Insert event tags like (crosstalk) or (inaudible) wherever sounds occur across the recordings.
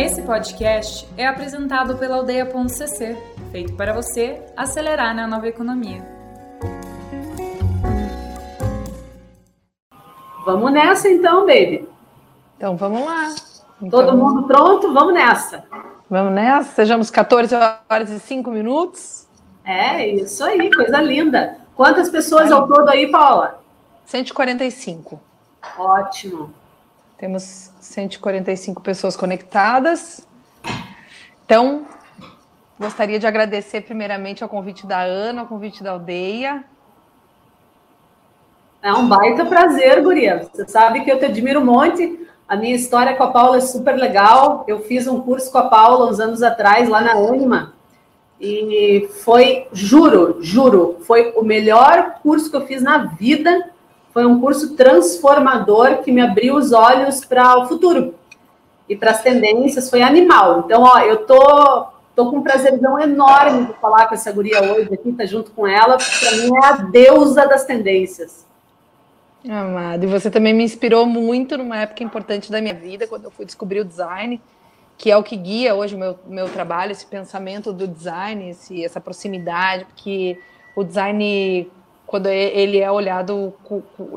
Esse podcast é apresentado pela Aldeia.cc, feito para você acelerar na nova economia. Vamos nessa então, baby. Então vamos lá. Então, Todo mundo pronto? Vamos nessa. Vamos nessa? Sejamos 14 horas e 5 minutos. É, isso aí, coisa linda. Quantas pessoas ao todo aí, Paula? 145. Ótimo. Temos 145 pessoas conectadas. Então, gostaria de agradecer primeiramente ao convite da Ana, ao convite da aldeia. É um baita prazer, Guria. Você sabe que eu te admiro um monte. A minha história com a Paula é super legal. Eu fiz um curso com a Paula uns anos atrás, lá na Anima. E foi, juro, juro, foi o melhor curso que eu fiz na vida. Foi um curso transformador que me abriu os olhos para o futuro e para as tendências. Foi animal. Então, ó, eu tô, tô com um prazerzão enorme de falar com essa guria hoje aqui, tá junto com ela, porque para mim é a deusa das tendências. Amado, e você também me inspirou muito numa época importante da minha vida, quando eu fui descobrir o design, que é o que guia hoje o meu, meu trabalho, esse pensamento do design, esse, essa proximidade, porque o design, quando ele é olhado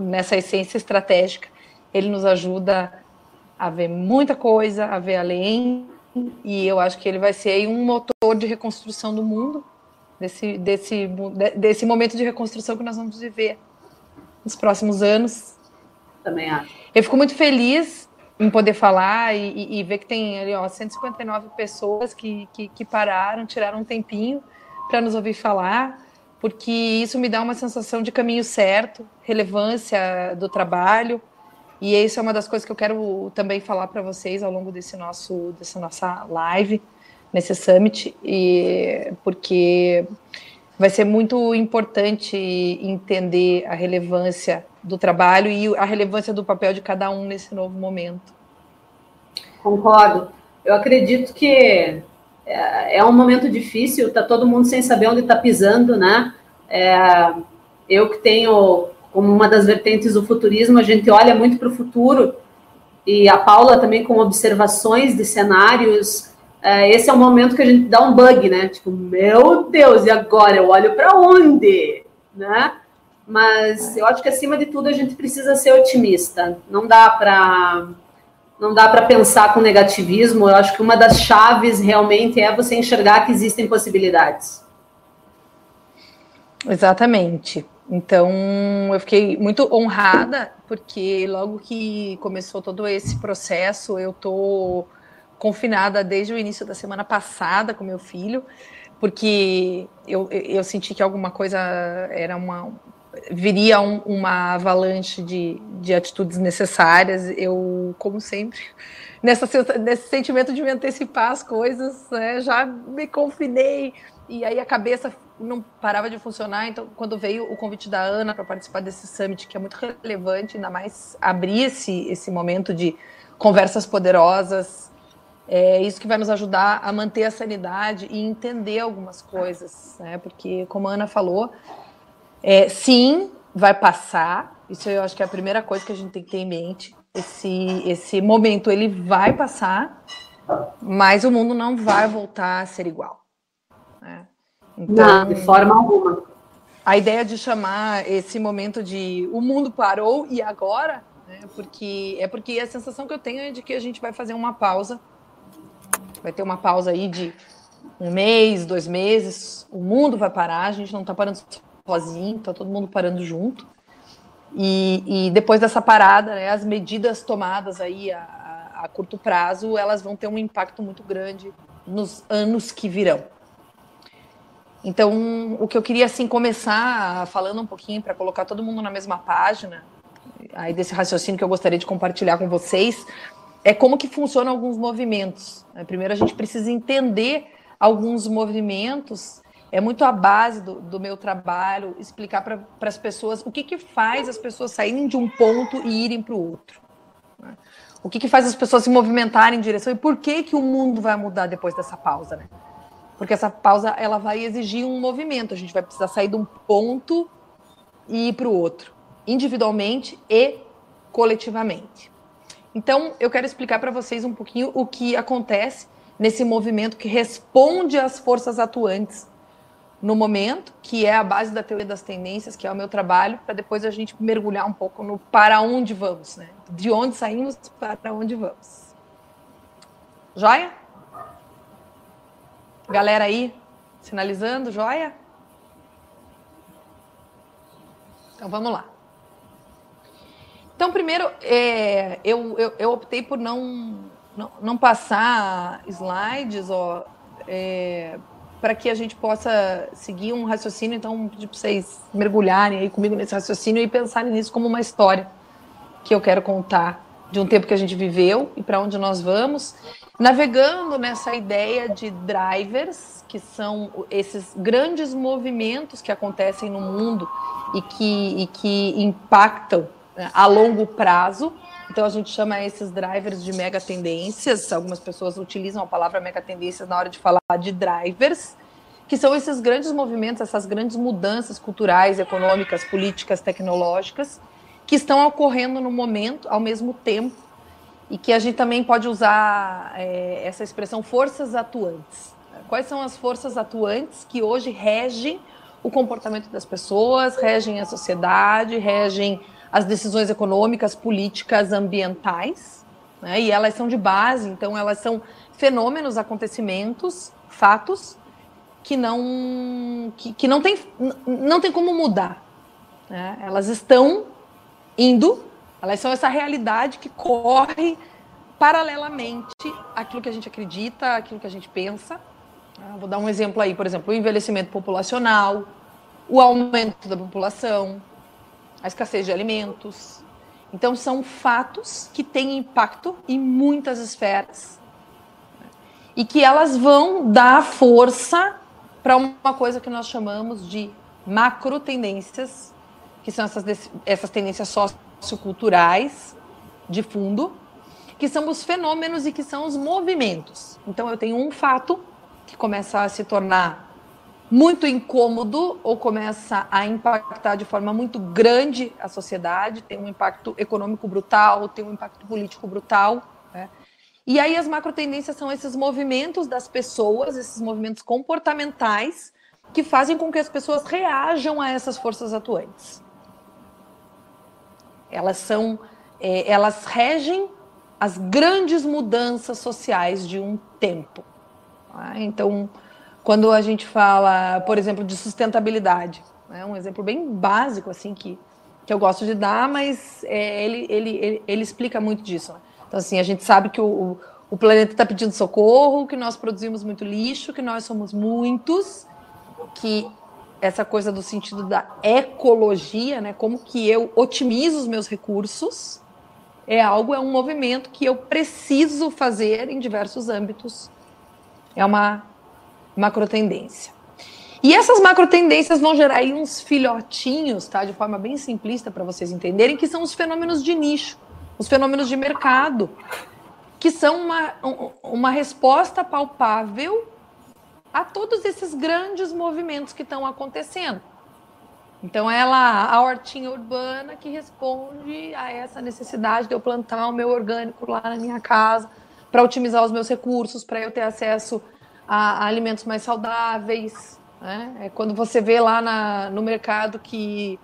nessa essência estratégica, ele nos ajuda a ver muita coisa, a ver além, e eu acho que ele vai ser um motor de reconstrução do mundo, desse, desse, desse momento de reconstrução que nós vamos viver nos próximos anos. Também acho. Eu fico muito feliz em poder falar e, e ver que tem ali, ó, 159 pessoas que, que, que pararam, tiraram um tempinho para nos ouvir falar, porque isso me dá uma sensação de caminho certo, relevância do trabalho. E isso é uma das coisas que eu quero também falar para vocês ao longo desse nosso, dessa nossa live, nesse summit, e porque vai ser muito importante entender a relevância do trabalho e a relevância do papel de cada um nesse novo momento. Concordo. Eu acredito que é, é um momento difícil, tá todo mundo sem saber onde está pisando, né? É, eu que tenho como uma das vertentes do futurismo, a gente olha muito para o futuro e a Paula também com observações de cenários é, esse é o momento que a gente dá um bug, né? Tipo, meu Deus, e agora eu olho para onde? Né? Mas eu acho que acima de tudo a gente precisa ser otimista. Não dá para não dá para pensar com negativismo. Eu acho que uma das chaves realmente é você enxergar que existem possibilidades. Exatamente. Então, eu fiquei muito honrada porque logo que começou todo esse processo, eu tô confinada desde o início da semana passada com meu filho, porque eu, eu senti que alguma coisa era uma. viria um, uma avalanche de, de atitudes necessárias. Eu, como sempre, (laughs) nessa, nesse sentimento de me antecipar as coisas, né, já me confinei, e aí a cabeça não parava de funcionar. Então, quando veio o convite da Ana para participar desse summit, que é muito relevante, ainda mais abrir esse, esse momento de conversas poderosas, é isso que vai nos ajudar a manter a sanidade e entender algumas coisas, né? Porque, como a Ana falou, é, sim, vai passar. Isso eu acho que é a primeira coisa que a gente tem que ter em mente. Esse, esse momento ele vai passar, mas o mundo não vai voltar a ser igual. Né? Então, não, de forma alguma. A ideia de chamar esse momento de o mundo parou e agora, né? porque é porque a sensação que eu tenho é de que a gente vai fazer uma pausa vai ter uma pausa aí de um mês, dois meses, o mundo vai parar, a gente não está parando sozinho, está todo mundo parando junto. E, e, depois dessa parada, né, as medidas tomadas aí a, a, a, curto prazo, elas vão ter um impacto muito grande nos anos que virão. Então, o que eu queria assim começar falando um pouquinho para colocar todo mundo na mesma página, aí desse raciocínio que eu gostaria de compartilhar com vocês, é como que funcionam alguns movimentos. Né? Primeiro a gente precisa entender alguns movimentos. É muito a base do, do meu trabalho explicar para as pessoas o que, que faz as pessoas saírem de um ponto e irem para o outro. Né? O que, que faz as pessoas se movimentarem em direção e por que, que o mundo vai mudar depois dessa pausa, né? Porque essa pausa ela vai exigir um movimento. A gente vai precisar sair de um ponto e ir para o outro, individualmente e coletivamente. Então, eu quero explicar para vocês um pouquinho o que acontece nesse movimento que responde às forças atuantes no momento, que é a base da teoria das tendências, que é o meu trabalho, para depois a gente mergulhar um pouco no para onde vamos, né? De onde saímos para onde vamos. Joia? Galera aí, sinalizando, joia? Então vamos lá. Então, primeiro, é, eu, eu, eu, optei por não, não, não passar slides ó, é, para que a gente possa seguir um raciocínio. Então, pedir para vocês mergulharem aí comigo nesse raciocínio e pensarem nisso como uma história que eu quero contar de um tempo que a gente viveu e para onde nós vamos, navegando nessa ideia de drivers, que são esses grandes movimentos que acontecem no mundo e que, e que impactam né, a longo prazo. Então a gente chama esses drivers de mega tendências. Algumas pessoas utilizam a palavra mega tendências na hora de falar de drivers, que são esses grandes movimentos, essas grandes mudanças culturais, econômicas, políticas, tecnológicas que estão ocorrendo no momento, ao mesmo tempo, e que a gente também pode usar é, essa expressão forças atuantes. Quais são as forças atuantes que hoje regem o comportamento das pessoas, regem a sociedade, regem as decisões econômicas, políticas, ambientais, né? e elas são de base, então elas são fenômenos, acontecimentos, fatos que não que, que não tem não tem como mudar. Né? Elas estão indo, elas são essa realidade que corre paralelamente àquilo que a gente acredita, àquilo que a gente pensa. Ah, vou dar um exemplo aí, por exemplo, o envelhecimento populacional, o aumento da população, a escassez de alimentos. Então, são fatos que têm impacto em muitas esferas e que elas vão dar força para uma coisa que nós chamamos de macro tendências, que são essas, essas tendências socioculturais de fundo, que são os fenômenos e que são os movimentos. Então, eu tenho um fato que começa a se tornar muito incômodo ou começa a impactar de forma muito grande a sociedade, tem um impacto econômico brutal, tem um impacto político brutal. Né? E aí as macro tendências são esses movimentos das pessoas, esses movimentos comportamentais que fazem com que as pessoas reajam a essas forças atuantes. Elas são, é, elas regem as grandes mudanças sociais de um tempo. Tá? Então, quando a gente fala, por exemplo, de sustentabilidade, é né? um exemplo bem básico assim que, que eu gosto de dar, mas é, ele, ele, ele, ele, explica muito disso. Né? Então, assim, a gente sabe que o, o planeta está pedindo socorro, que nós produzimos muito lixo, que nós somos muitos, que essa coisa do sentido da ecologia, né? Como que eu otimizo os meus recursos é algo, é um movimento que eu preciso fazer em diversos âmbitos. É uma macrotendência. E essas macrotendências vão gerar aí uns filhotinhos, tá? De forma bem simplista para vocês entenderem, que são os fenômenos de nicho, os fenômenos de mercado, que são uma, uma resposta palpável a todos esses grandes movimentos que estão acontecendo. Então, ela, a hortinha urbana que responde a essa necessidade de eu plantar o meu orgânico lá na minha casa, para otimizar os meus recursos, para eu ter acesso a, a alimentos mais saudáveis. Né? É quando você vê lá na, no mercado que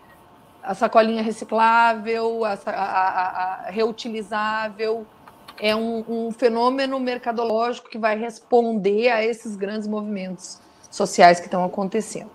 a sacolinha reciclável, a, a, a reutilizável, é um, um, fenômeno mercadológico que vai responder a esses grandes movimentos sociais que estão acontecendo.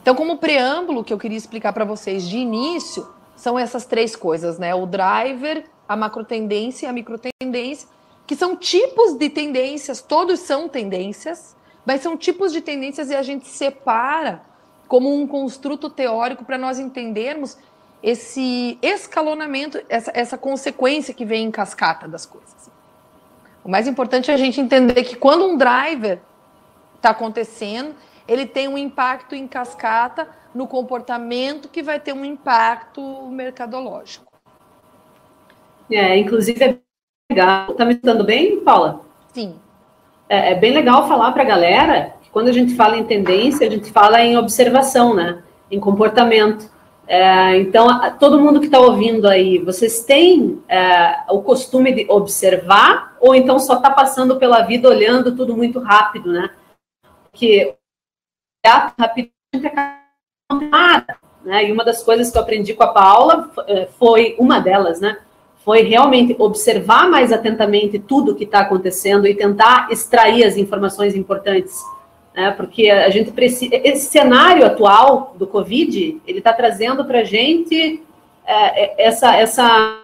Então, como preâmbulo que eu queria explicar para vocês de início, são essas três coisas, né? O driver, a macrotendência e a microtendência, que são tipos de tendências, todos são tendências, mas são tipos de tendências e a gente separa como um construto teórico para nós entendermos esse escalonamento, essa, essa consequência que vem em cascata das coisas. O mais importante é a gente entender que quando um driver está acontecendo, ele tem um impacto em cascata no comportamento que vai ter um impacto mercadológico. É, inclusive é legal. Tá me escutando bem, Paula? Sim. É, é bem legal falar para a galera que quando a gente fala em tendência, a gente fala em observação, né? Em comportamento. É, então, todo mundo que está ouvindo aí, vocês têm é, o costume de observar ou então só está passando pela vida olhando tudo muito rápido, né? Porque rapidamente nada, né? E uma das coisas que eu aprendi com a Paula é, foi uma delas, né? Foi realmente observar mais atentamente tudo que está acontecendo e tentar extrair as informações importantes né? Porque a gente precisa. Esse cenário atual do Covid, ele está trazendo para a gente é, é, essa, essa,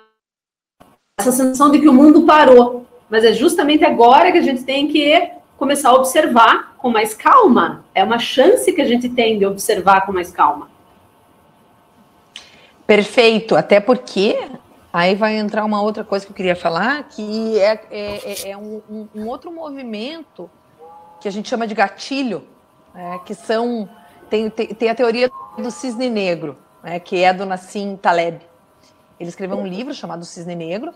essa sensação de que o mundo parou. Mas é justamente agora que a gente tem que começar a observar com mais calma. É uma chance que a gente tem de observar com mais calma. Perfeito, até porque aí vai entrar uma outra coisa que eu queria falar, que é, é, é um, um, um outro movimento que a gente chama de gatilho, é, que são. Tem, tem, tem, a teoria do cisne negro, né, que é do Nassim Taleb. Ele escreveu um livro chamado Cisne Negro,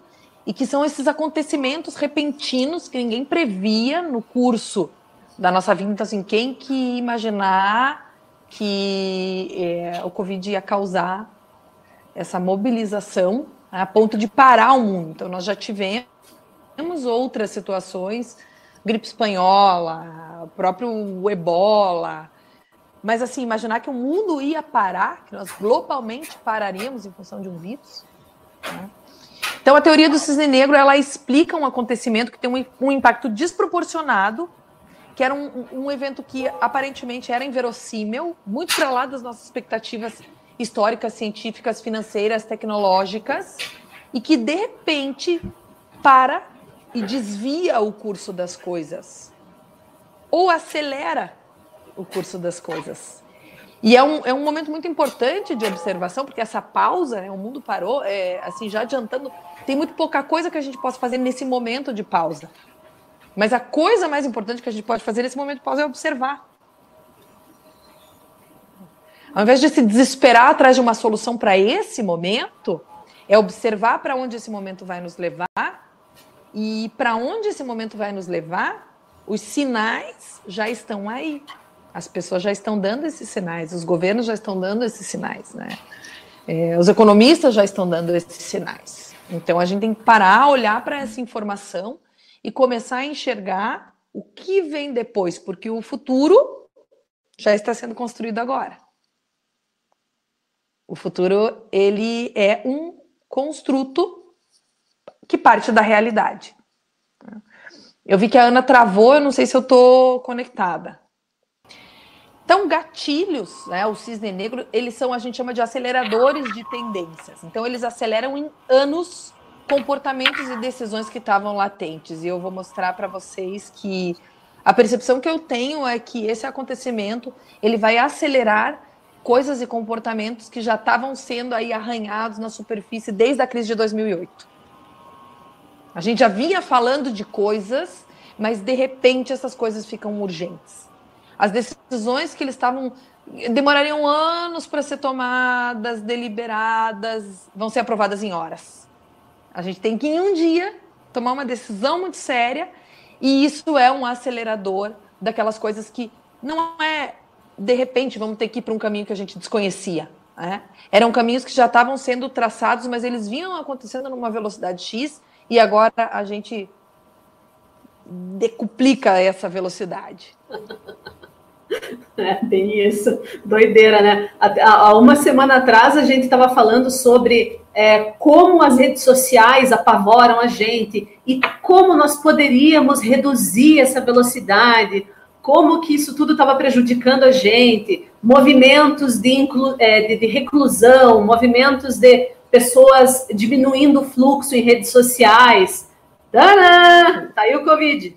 e que são esses acontecimentos repentinos que ninguém previa no curso da nossa vida. Então, assim, quem que imaginar que é, o Covid ia causar essa mobilização né, a ponto de parar o mundo? Então, nós já tivemos outras situações gripe espanhola, o próprio ebola. Mas, assim, imaginar que o mundo ia parar, que nós globalmente pararíamos em função de um vírus. Né? Então, a teoria do cisne negro, ela explica um acontecimento que tem um, um impacto desproporcionado, que era um, um, evento que aparentemente era inverossímil, muito para lá das nossas expectativas históricas, científicas, financeiras, tecnológicas, e que, de repente, para e desvia o curso das coisas, ou acelera o curso das coisas. E é um, é um momento muito importante de observação, porque essa pausa, né, o mundo parou, é, assim, já adiantando, tem muito pouca coisa que a gente possa fazer nesse momento de pausa. Mas a coisa mais importante que a gente pode fazer nesse momento de pausa é observar. Ao invés de se desesperar atrás de uma solução para esse momento, é observar para onde esse momento vai nos levar e para onde esse momento vai nos levar, os sinais já estão aí. As pessoas já estão dando esses sinais, os governos já estão dando esses sinais, né? É, os economistas já estão dando esses sinais. Então a gente tem que parar, olhar para essa informação e começar a enxergar o que vem depois, porque o futuro já está sendo construído agora. O futuro ele é um construto que parte da realidade. Eu vi que a Ana travou, eu não sei se eu estou conectada. Então, gatilhos, né, o cisne negro, eles são, a gente chama de aceleradores de tendências. Então, eles aceleram em anos comportamentos e decisões que estavam latentes. E eu vou mostrar para vocês que a percepção que eu tenho é que esse acontecimento ele vai acelerar coisas e comportamentos que já estavam sendo aí arranhados na superfície desde a crise de 2008. A gente já vinha falando de coisas, mas de repente essas coisas ficam urgentes. As decisões que eles estavam demorariam anos para ser tomadas, deliberadas, vão ser aprovadas em horas. A gente tem que em um dia tomar uma decisão muito séria e isso é um acelerador daquelas coisas que não é de repente vamos ter que ir para um caminho que a gente desconhecia. Né? Eram caminhos que já estavam sendo traçados, mas eles vinham acontecendo numa velocidade X e agora a gente decuplica essa velocidade. (laughs) É, tem isso, doideira, né? Há uma semana atrás a gente estava falando sobre é, como as redes sociais apavoram a gente e como nós poderíamos reduzir essa velocidade, como que isso tudo estava prejudicando a gente, movimentos de, é, de, de reclusão, movimentos de pessoas diminuindo o fluxo em redes sociais. Tadã! Tá aí o Covid.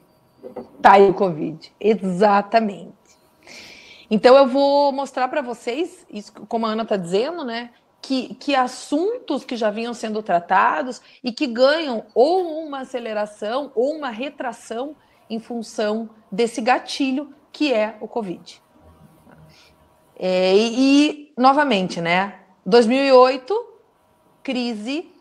Tá aí o Covid, exatamente. Então eu vou mostrar para vocês, como a Ana está dizendo, né? Que, que assuntos que já vinham sendo tratados e que ganham ou uma aceleração ou uma retração em função desse gatilho que é o Covid. É, e, e, novamente, né? 2008 crise,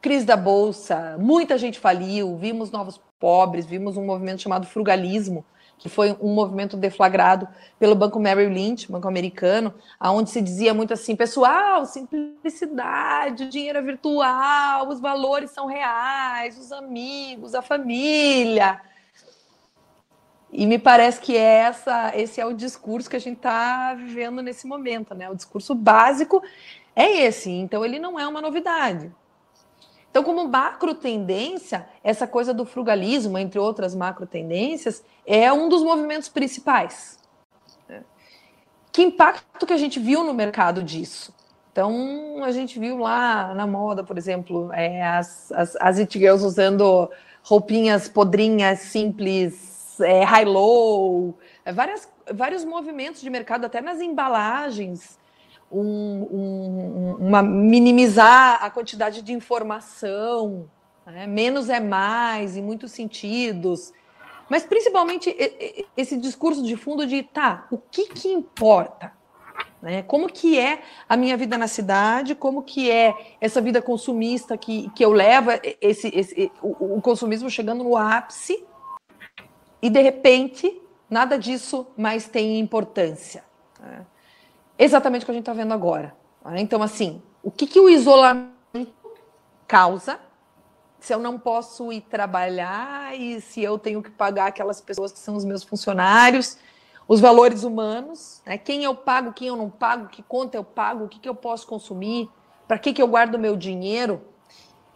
crise da bolsa, muita gente faliu, vimos novos pobres, vimos um movimento chamado frugalismo, que foi um movimento deflagrado pelo Banco Merrill Lynch, banco americano, aonde se dizia muito assim, pessoal, simplicidade, dinheiro é virtual, os valores são reais, os amigos, a família. E me parece que essa, esse é o discurso que a gente está vivendo nesse momento, né? O discurso básico é esse, então ele não é uma novidade. Então, como macro tendência, essa coisa do frugalismo, entre outras macro tendências, é um dos movimentos principais. Que impacto que a gente viu no mercado disso? Então, a gente viu lá na moda, por exemplo, é, as, as, as it girls usando roupinhas podrinhas, simples, é, high-low, é, vários movimentos de mercado, até nas embalagens, um, um, uma minimizar a quantidade de informação, né? menos é mais em muitos sentidos, mas principalmente esse discurso de fundo de tá, o que que importa? Né? Como que é a minha vida na cidade? Como que é essa vida consumista que, que eu levo esse, esse o, o consumismo chegando no ápice e de repente nada disso mais tem importância. Né? Exatamente o que a gente está vendo agora. Né? Então, assim, o que, que o isolamento causa se eu não posso ir trabalhar e se eu tenho que pagar aquelas pessoas que são os meus funcionários, os valores humanos, né? quem eu pago, quem eu não pago, que conta eu pago, o que, que eu posso consumir, para que, que eu guardo meu dinheiro,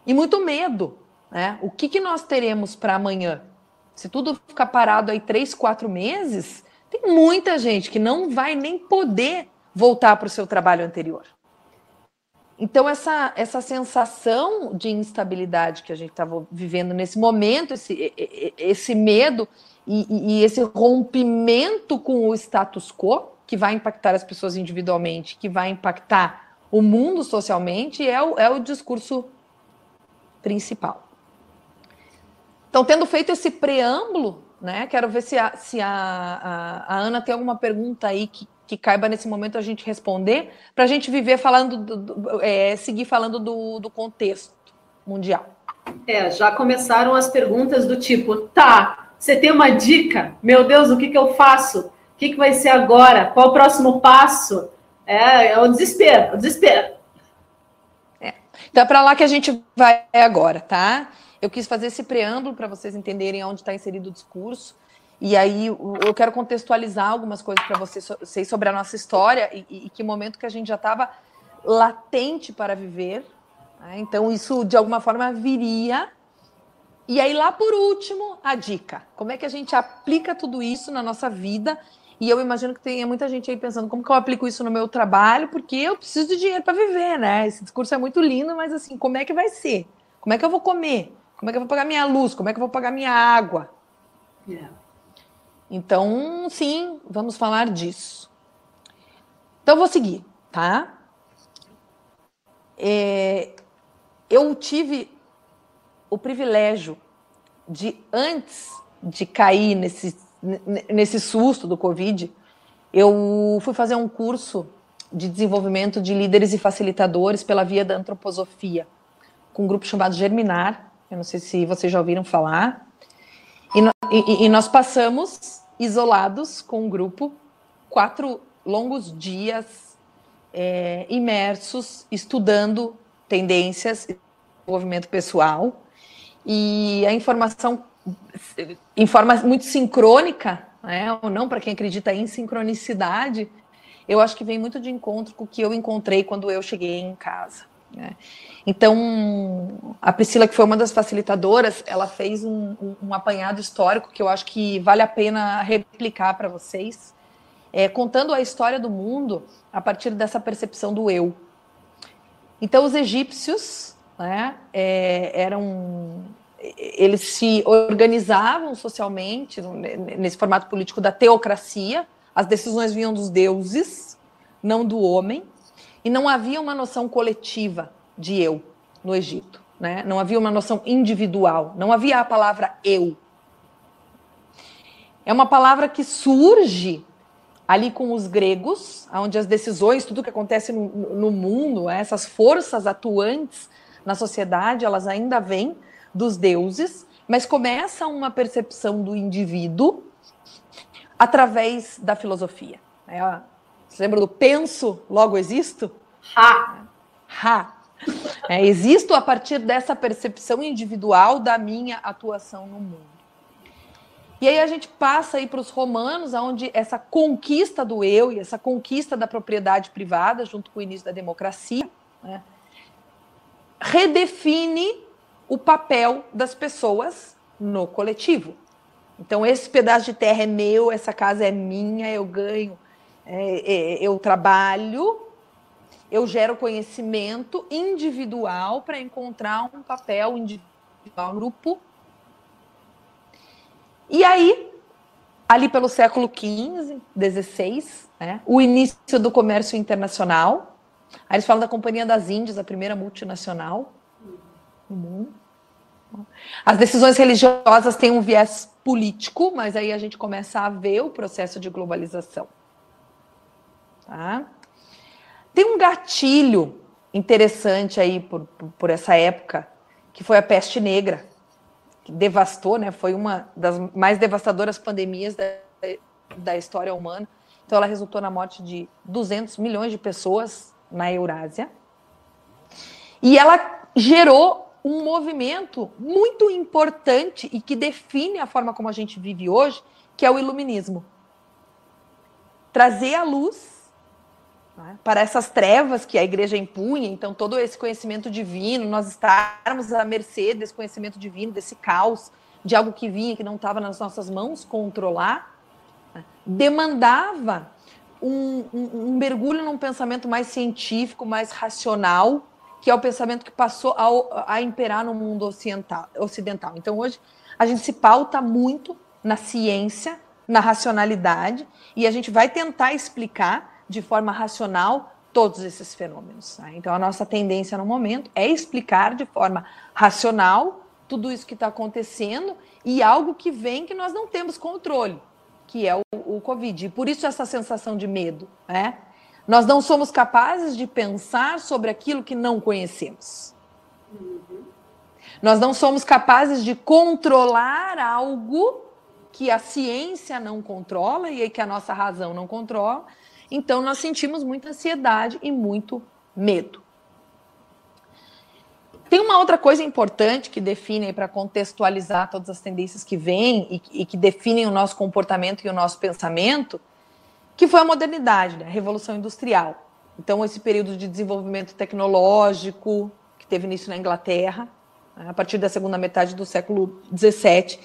e muito medo. Né? O que, que nós teremos para amanhã? Se tudo ficar parado aí três, quatro meses, tem muita gente que não vai nem poder voltar para o seu trabalho anterior. Então, essa, essa sensação de instabilidade que a gente estava vivendo nesse momento, esse, esse medo e, e, esse rompimento com o status quo, que vai impactar as pessoas individualmente, que vai impactar o mundo socialmente, é o, é o discurso principal. Então, tendo feito esse preâmbulo, né, quero ver se a, se a, a, a Ana tem alguma pergunta aí que, que caiba nesse momento a gente responder, para a gente viver falando, do, do, é, seguir falando do, do contexto mundial. É, já começaram as perguntas do tipo, tá, você tem uma dica? Meu Deus, o que, que eu faço? O que, que vai ser agora? Qual o próximo passo? É, é o desespero, o desespero. É. Então é para lá que a gente vai agora, tá? Eu quis fazer esse preâmbulo para vocês entenderem onde está inserido o discurso. E aí eu quero contextualizar algumas coisas para vocês sobre a nossa história e, e, que momento que a gente já estava latente para viver. Né? Então isso de alguma forma viria. E aí lá por último a dica: como é que a gente aplica tudo isso na nossa vida? E eu imagino que tenha muita gente aí pensando como que eu aplico isso no meu trabalho, porque eu preciso de dinheiro para viver, né? Esse discurso é muito lindo, mas assim, como é que vai ser? Como é que eu vou comer? Como é que eu vou pagar minha luz? Como é que eu vou pagar minha água? Yeah. Então, sim, vamos falar disso. Então, vou seguir, tá? É, eu tive o privilégio de, antes de cair nesse, nesse susto do Covid, eu fui fazer um curso de desenvolvimento de líderes e facilitadores pela via da antroposofia, com um grupo chamado Germinar. Eu não sei se vocês já ouviram falar. E, e, nós passamos isolados com um grupo, quatro longos dias é, imersos, estudando tendências, desenvolvimento pessoal, e a informação em forma muito sincrônica, né, ou não, para quem acredita em sincronicidade, eu acho que vem muito de encontro com o que eu encontrei quando eu cheguei em casa. Né? Então, a Priscila, que foi uma das facilitadoras, ela fez um, um, um apanhado histórico que eu acho que vale a pena replicar para vocês, é, contando a história do mundo a partir dessa percepção do eu. Então, os egípcios né, é, eram. Eles se organizavam socialmente nesse formato político da teocracia, as decisões vinham dos deuses, não do homem, e não havia uma noção coletiva de eu no Egito. Né? Não havia uma noção individual, não havia a palavra eu. É uma palavra que surge ali com os gregos, onde as decisões, tudo que acontece no, no mundo, essas forças atuantes na sociedade, elas ainda vêm dos deuses, mas começa uma percepção do indivíduo através da filosofia. É, você lembra do penso, logo existo? Ha! Ha! É, existo a partir dessa percepção individual da minha atuação no mundo. E aí a gente passa aí para os romanos, onde essa conquista do eu e essa conquista da propriedade privada, junto com o início da democracia, né, redefine o papel das pessoas no coletivo. Então, esse pedaço de terra é meu, essa casa é minha, eu ganho, é, é, eu trabalho, eu gero conhecimento individual para encontrar um papel individual no grupo. E aí, ali pelo século XV, XVI, né, o início do comércio internacional. Aí eles falam da Companhia das Índias, a primeira multinacional mundo. As decisões religiosas têm um viés político, mas aí a gente começa a ver o processo de globalização. Tá? Tem um gatilho interessante aí por, por, essa época, que foi a peste negra, que devastou, né? Foi uma das mais devastadoras pandemias da, da história humana. Então, ela resultou na morte de 200 milhões de pessoas na Eurásia. E ela gerou um movimento muito importante e que define a forma como a gente vive hoje, que é o iluminismo. Trazer a luz para essas trevas que a igreja impunha, então todo esse conhecimento divino, nós estarmos à mercê desse conhecimento divino, desse caos, de algo que vinha que não estava nas nossas mãos controlar, né, demandava um, um, um mergulho num pensamento mais científico, mais racional, que é o pensamento que passou a, a imperar no mundo ocidental, ocidental. Então, hoje, a gente se pauta muito na ciência, na racionalidade, e a gente vai tentar explicar de forma racional todos esses fenômenos. Né? Então, a nossa tendência no momento é explicar de forma racional tudo isso que está acontecendo e algo que vem que nós não temos controle, que é o, o Covid. E por isso essa sensação de medo, né? Nós não somos capazes de pensar sobre aquilo que não conhecemos. Nós não somos capazes de controlar algo que a ciência não controla e que a nossa razão não controla. Então, nós sentimos muita ansiedade e muito medo. Tem uma outra coisa importante que define para contextualizar todas as tendências que vêm e, e, que definem o nosso comportamento e o nosso pensamento, que foi a modernidade, né? a revolução industrial. Então, esse período de desenvolvimento tecnológico que teve início na Inglaterra, né? a partir da segunda metade do século XVII,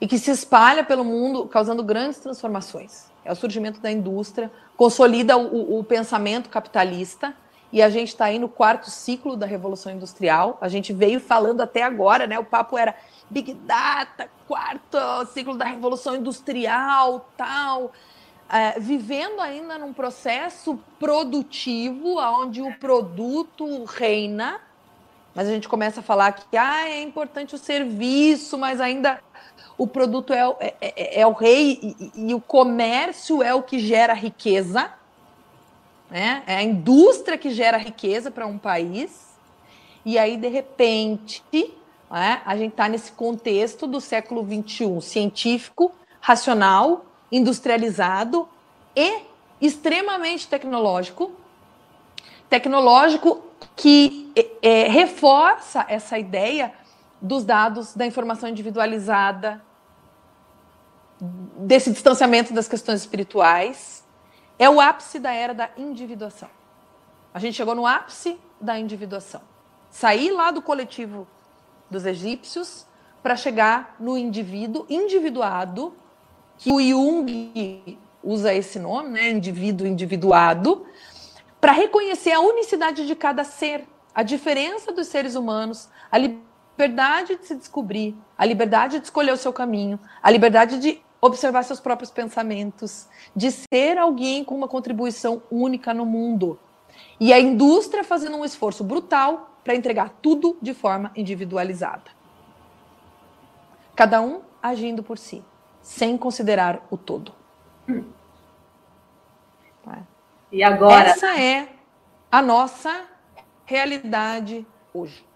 e que se espalha pelo mundo, causando grandes transformações. É o surgimento da indústria, consolida o, o pensamento capitalista, e a gente está aí no quarto ciclo da Revolução Industrial. A gente veio falando até agora, né? O papo era Big Data, quarto ciclo da Revolução Industrial, tal é, vivendo ainda num processo produtivo, onde o produto reina, mas a gente começa a falar que ah, é importante o serviço, mas ainda o produto é, é, é, é o rei e, e, o comércio é o que gera riqueza, né? é a indústria que gera riqueza para um país. E aí, de repente, né, a gente está nesse contexto do século XXI, científico, racional, industrializado e extremamente tecnológico, tecnológico que é, reforça essa ideia dos dados, da informação individualizada, desse distanciamento das questões espirituais. É o ápice da era da individuação. A gente chegou no ápice da individuação. Sair lá do coletivo dos egípcios para chegar no indivíduo individuado que o Jung usa esse nome, né, indivíduo individuado, para reconhecer a unicidade de cada ser, a diferença dos seres humanos, a liberdade de se descobrir, a liberdade de escolher o seu caminho, a liberdade de observar seus próprios pensamentos, de ser alguém com uma contribuição única no mundo. E a indústria fazendo um esforço brutal para entregar tudo de forma individualizada. Cada um agindo por si sem considerar o todo. Hum. E agora? Essa é a nossa realidade hoje.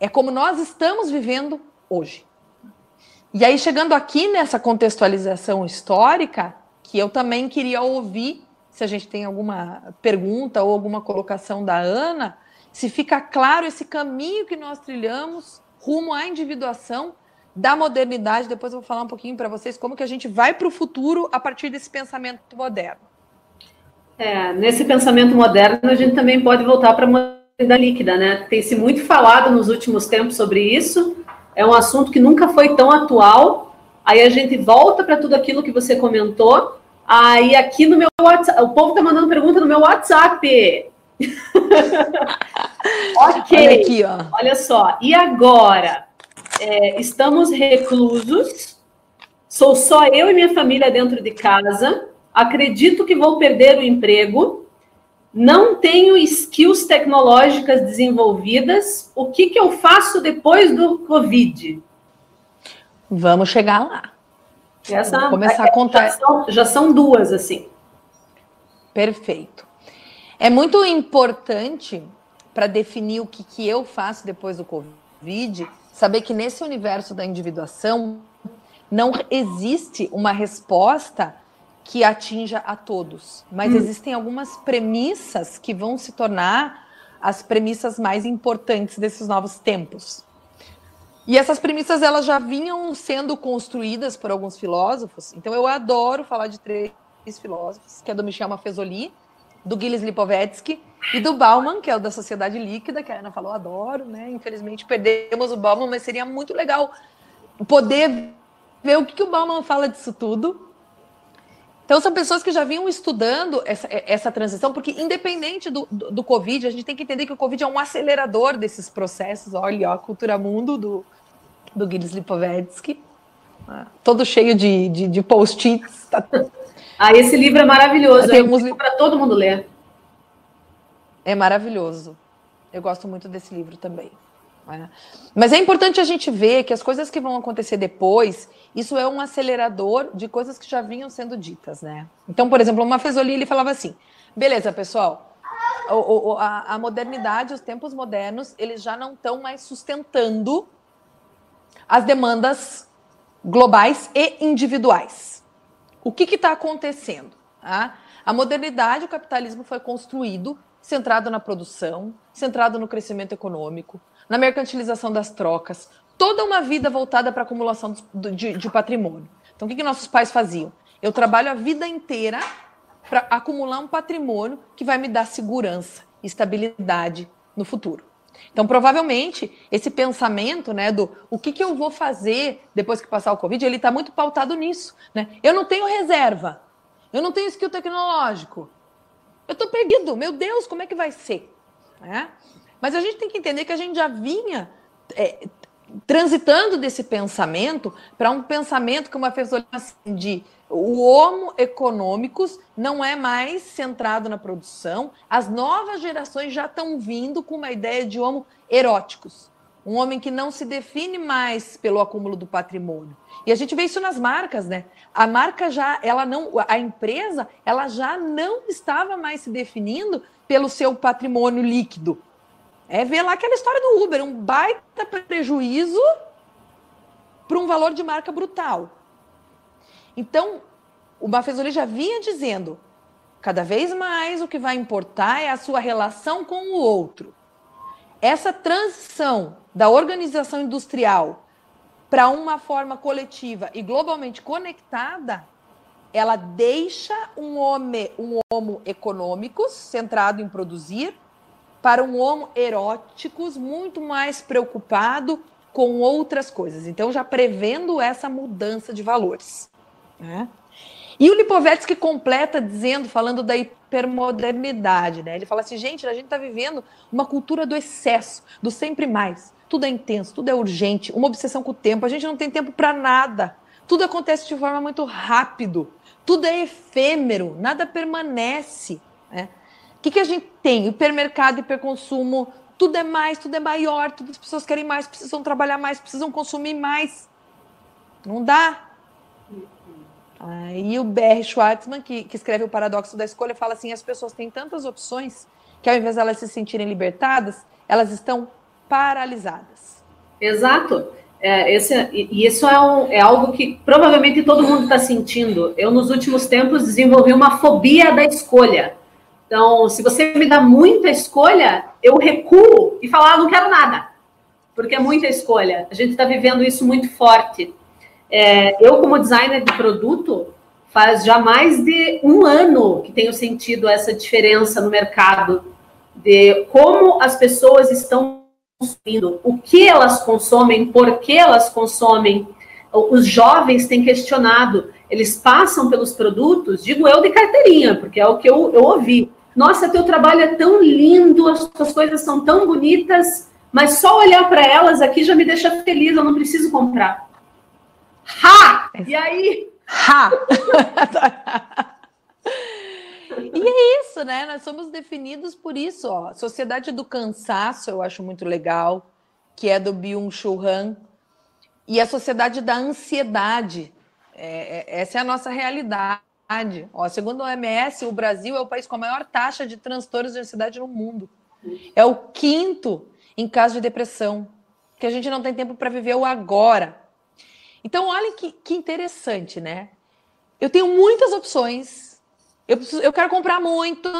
É como nós estamos vivendo hoje. E aí, chegando aqui nessa contextualização histórica, que eu também queria ouvir, se a gente tem alguma pergunta ou alguma colocação da Ana, se fica claro esse caminho que nós trilhamos rumo à individuação da modernidade. Depois eu vou falar um pouquinho para vocês como que a gente vai para o futuro a partir desse pensamento moderno. É, nesse pensamento moderno, a gente também pode voltar para a modernidade líquida, né? Tem se muito falado nos últimos tempos sobre isso. É um assunto que nunca foi tão atual. Aí a gente volta para tudo aquilo que você comentou. Aí aqui no meu WhatsApp, o povo está mandando pergunta no meu WhatsApp. (laughs) ok. Olha, aqui, ó. Olha só. E agora? É, estamos reclusos. Sou só eu e minha família dentro de casa. Acredito que vou perder o emprego. Não tenho skills tecnológicas desenvolvidas. O que, que eu faço depois do Covid? Vamos chegar lá. Essa, Vou começar a contar. Já são, já são duas, assim. Perfeito. É muito importante para definir o que, que eu faço depois do Covid, saber que nesse universo da individuação não existe uma resposta que atinja a todos, mas hum. existem algumas premissas que vão se tornar as premissas mais importantes desses novos tempos. E essas premissas elas já vinham sendo construídas por alguns filósofos. Então eu adoro falar de três filósofos, que é do Michel Maffesoli, do Gilles Lipovetsky e do Bauman, que é o da Sociedade Líquida, que a Ana falou, adoro, né? Infelizmente perdemos o Bauman, mas seria muito legal poder ver o que, que o Bauman fala disso tudo. Então, são pessoas que já vinham estudando essa, essa transição, porque independente do, do, do, Covid, a gente tem que entender que o Covid é um acelerador desses processos. Olha, ó, a cultura mundo do, do Gilles Lipovetsky, ah, todo cheio de, de, de post-its. Tá... Ah, esse livro é maravilhoso, é uns... para todo mundo ler. É maravilhoso. Eu gosto muito desse livro também. Né? Mas é importante a gente ver que as coisas que vão acontecer depois, isso é um acelerador de coisas que já vinham sendo ditas, né? Então, por exemplo, uma Fesoli, ele falava assim, beleza, pessoal, o, o, a, a modernidade, os tempos modernos, eles já não estão mais sustentando as demandas globais e individuais. O que está acontecendo? Tá? A modernidade, o capitalismo foi construído centrado na produção, centrado no crescimento econômico, na mercantilização das trocas, toda uma vida voltada para acumulação de, de, de, patrimônio. Então, o que, que nossos pais faziam? Eu trabalho a vida inteira para acumular um patrimônio que vai me dar segurança, estabilidade no futuro. Então, provavelmente, esse pensamento, né, do o que, que eu vou fazer depois que passar o Covid, ele está muito pautado nisso, né? Eu não tenho reserva, eu não tenho skill tecnológico, eu estou perdido, meu Deus, como é que vai ser? Né? Mas a gente tem que entender que a gente já vinha é, transitando desse pensamento para um pensamento que uma pessoa assim, de o homo econômicos não é mais centrado na produção. As novas gerações já estão vindo com uma ideia de homo eróticos. Um homem que não se define mais pelo acúmulo do patrimônio. E a gente vê isso nas marcas, né? A marca já, ela não, a empresa, ela já não estava mais se definindo pelo seu patrimônio líquido. É ver lá aquela história do Uber, um baita prejuízo para um valor de marca brutal. Então, o Bafesoli já vinha dizendo, cada vez mais o que vai importar é a sua relação com o outro. Essa transição da organização industrial para uma forma coletiva e globalmente conectada, ela deixa um homem, um homo econômicos centrado em produzir para um homo eróticos muito mais preocupado com outras coisas. Então, já prevendo essa mudança de valores. Né? E o Lipovetsky completa dizendo, falando da hipermodernidade, né? Ele fala assim, gente, a gente está vivendo uma cultura do excesso, do sempre mais. Tudo é intenso, tudo é urgente, uma obsessão com o tempo. A gente não tem tempo para nada. Tudo acontece de forma muito rápido. Tudo é efêmero, nada permanece. Né? O que, que a gente tem? Hipermercado, hiperconsumo, tudo é mais, tudo é maior, todas as pessoas querem mais, precisam trabalhar mais, precisam consumir mais. Não dá. Aí o B.R. Schwartzman, que, que escreve o Paradoxo da Escolha, fala assim: as pessoas têm tantas opções que ao invés de elas se sentirem libertadas, elas estão paralisadas. Exato. É, esse, e isso é, um, é algo que provavelmente todo mundo está sentindo. Eu, nos últimos tempos, desenvolvi uma fobia da escolha. Então, se você me dá muita escolha, eu recuo e falo, ah, não quero nada, porque é muita escolha. A gente está vivendo isso muito forte. É, eu, como designer de produto, faz já mais de um ano que tenho sentido essa diferença no mercado de como as pessoas estão consumindo, o que elas consomem, por que elas consomem. Os jovens têm questionado, eles passam pelos produtos, digo eu de carteirinha, porque é o que eu, eu ouvi. Nossa, teu trabalho é tão lindo, as suas coisas são tão bonitas, mas só olhar para elas aqui já me deixa feliz, eu não preciso comprar. Ha! E aí? Ha! E é isso, né? Nós somos definidos por isso, ó. Sociedade do cansaço, eu acho muito legal, que é do Byung-Chul Han. E a sociedade da ansiedade. É, é, essa é a nossa realidade. Ó, segundo o OMS, o Brasil é o país com a maior taxa de transtornos de ansiedade no mundo. É o quinto em caso de depressão, que a gente não tem tempo para viver o agora. Então, olha que, que interessante, né? Eu tenho muitas opções eu, preciso, eu quero comprar muito.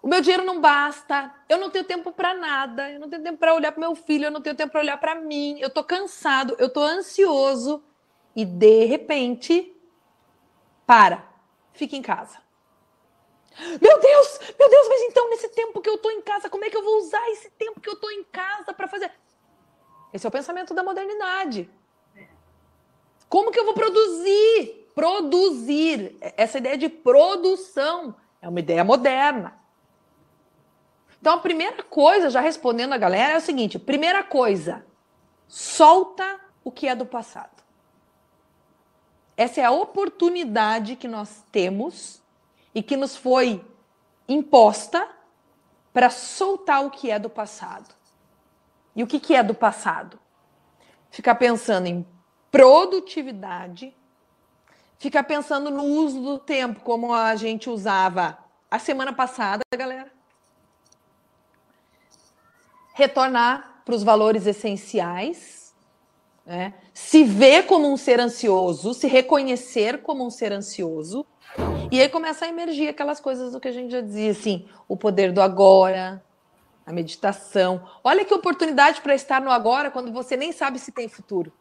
O meu dinheiro não basta. Eu não tenho tempo para nada. Eu não tenho tempo para olhar para meu filho. Eu não tenho tempo para olhar para mim. Eu tô cansado. Eu tô ansioso. E de repente, para. Fica em casa. Meu Deus, meu Deus, mas então nesse tempo que eu tô em casa, como é que eu vou usar esse tempo que eu tô em casa para fazer? Esse é o pensamento da modernidade. Como que eu vou produzir? produzir. Essa ideia de produção é uma ideia moderna. Então, a primeira coisa, já respondendo a galera, é o seguinte: primeira coisa, solta o que é do passado. Essa é a oportunidade que nós temos e que nos foi imposta para soltar o que é do passado. E o que, que é do passado? Ficar pensando em produtividade, ficar pensando no uso do tempo, como a gente usava a semana passada, galera. Retornar para os valores essenciais, né? se ver como um ser ansioso, se reconhecer como um ser ansioso, e aí começa a emergir aquelas coisas do que a gente já dizia, assim, o poder do agora, a meditação. Olha que oportunidade para estar no agora quando você nem sabe se tem futuro.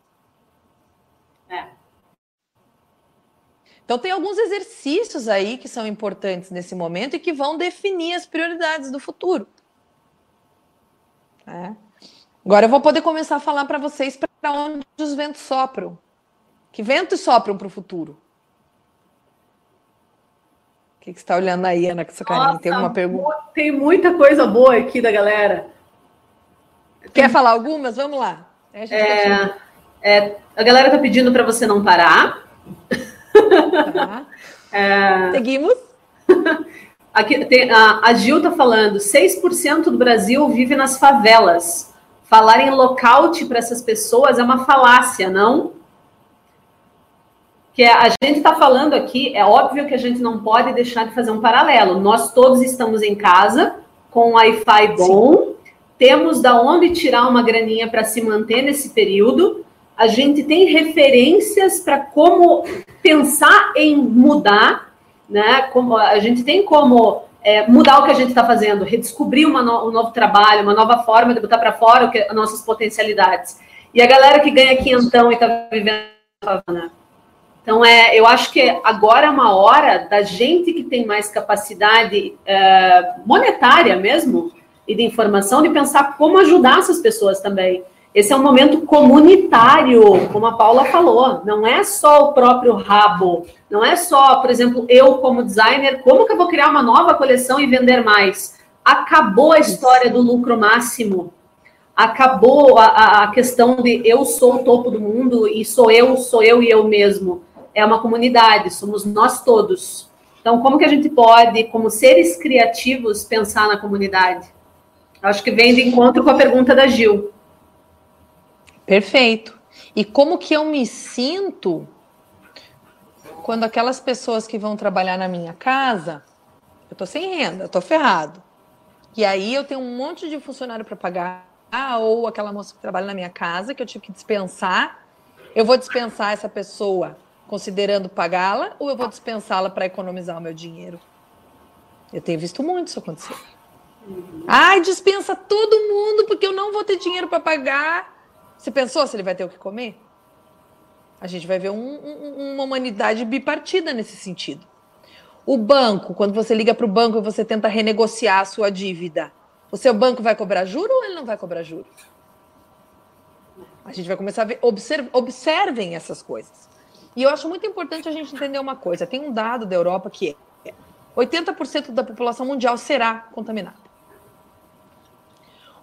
É. Então, tem alguns exercícios aí que são importantes nesse momento e que vão definir as prioridades do futuro. É. Agora eu vou poder começar a falar para vocês para onde os ventos sopram. Que ventos sopram para o futuro? O que, que você está olhando aí, Ana, com essa carinha? Tem alguma pergunta? Tem muita coisa boa aqui da galera. Quer tem... falar algumas? Vamos lá. É, é, a galera está pedindo para você não parar. Tá. (laughs) É... Seguimos. (laughs) Aqui tem, a, a Gil está falando: 6% do Brasil vive nas favelas. Falar em lockout para essas pessoas é uma falácia, não? Que a gente está falando aqui, é óbvio que a gente não pode deixar de fazer um paralelo. Nós todos estamos em casa, com Wi-Fi bom, Sim. temos da onde tirar uma graninha para se manter nesse período a gente tem referências para como pensar em mudar, né? Como a gente tem como é, mudar o que a gente está fazendo, redescobrir no, um novo trabalho, uma nova forma de botar para fora que, as nossas potencialidades. E a galera que ganha quinhentão e está vivendo né? Então, é, eu acho que agora é uma hora da gente que tem mais capacidade é, monetária mesmo e de informação de pensar como ajudar essas pessoas também. Esse é um momento comunitário, como a Paula falou. Não é só o próprio rabo. Não é só, por exemplo, eu como designer, como que eu vou criar uma nova coleção e vender mais? Acabou a história do lucro máximo. Acabou a, a questão de eu sou o topo do mundo e sou eu, sou eu e eu mesmo. É uma comunidade, somos nós todos. Então, como que a gente pode, como seres criativos, pensar na comunidade? Acho que vem de encontro com a pergunta da Gil. Perfeito. E como que eu me sinto quando aquelas pessoas que vão trabalhar na minha casa, eu tô sem renda, eu tô ferrado. E aí eu tenho um monte de funcionário para pagar, ou aquela moça que trabalha na minha casa, que eu tive que dispensar. Eu vou dispensar essa pessoa considerando pagá-la, ou eu vou dispensá-la para economizar o meu dinheiro? Eu tenho visto muito isso acontecer. Ai, dispensa todo mundo porque eu não vou ter dinheiro para pagar. Você pensou se ele vai ter o que comer? A gente vai ver um, um, uma humanidade bipartida nesse sentido. O banco, quando você liga para o banco e você tenta renegociar a sua dívida, o seu banco vai cobrar juro ou ele não vai cobrar juro? A gente vai começar a ver, observ, observem essas coisas. E eu acho muito importante a gente entender uma coisa: tem um dado da Europa que é 80% da população mundial será contaminada.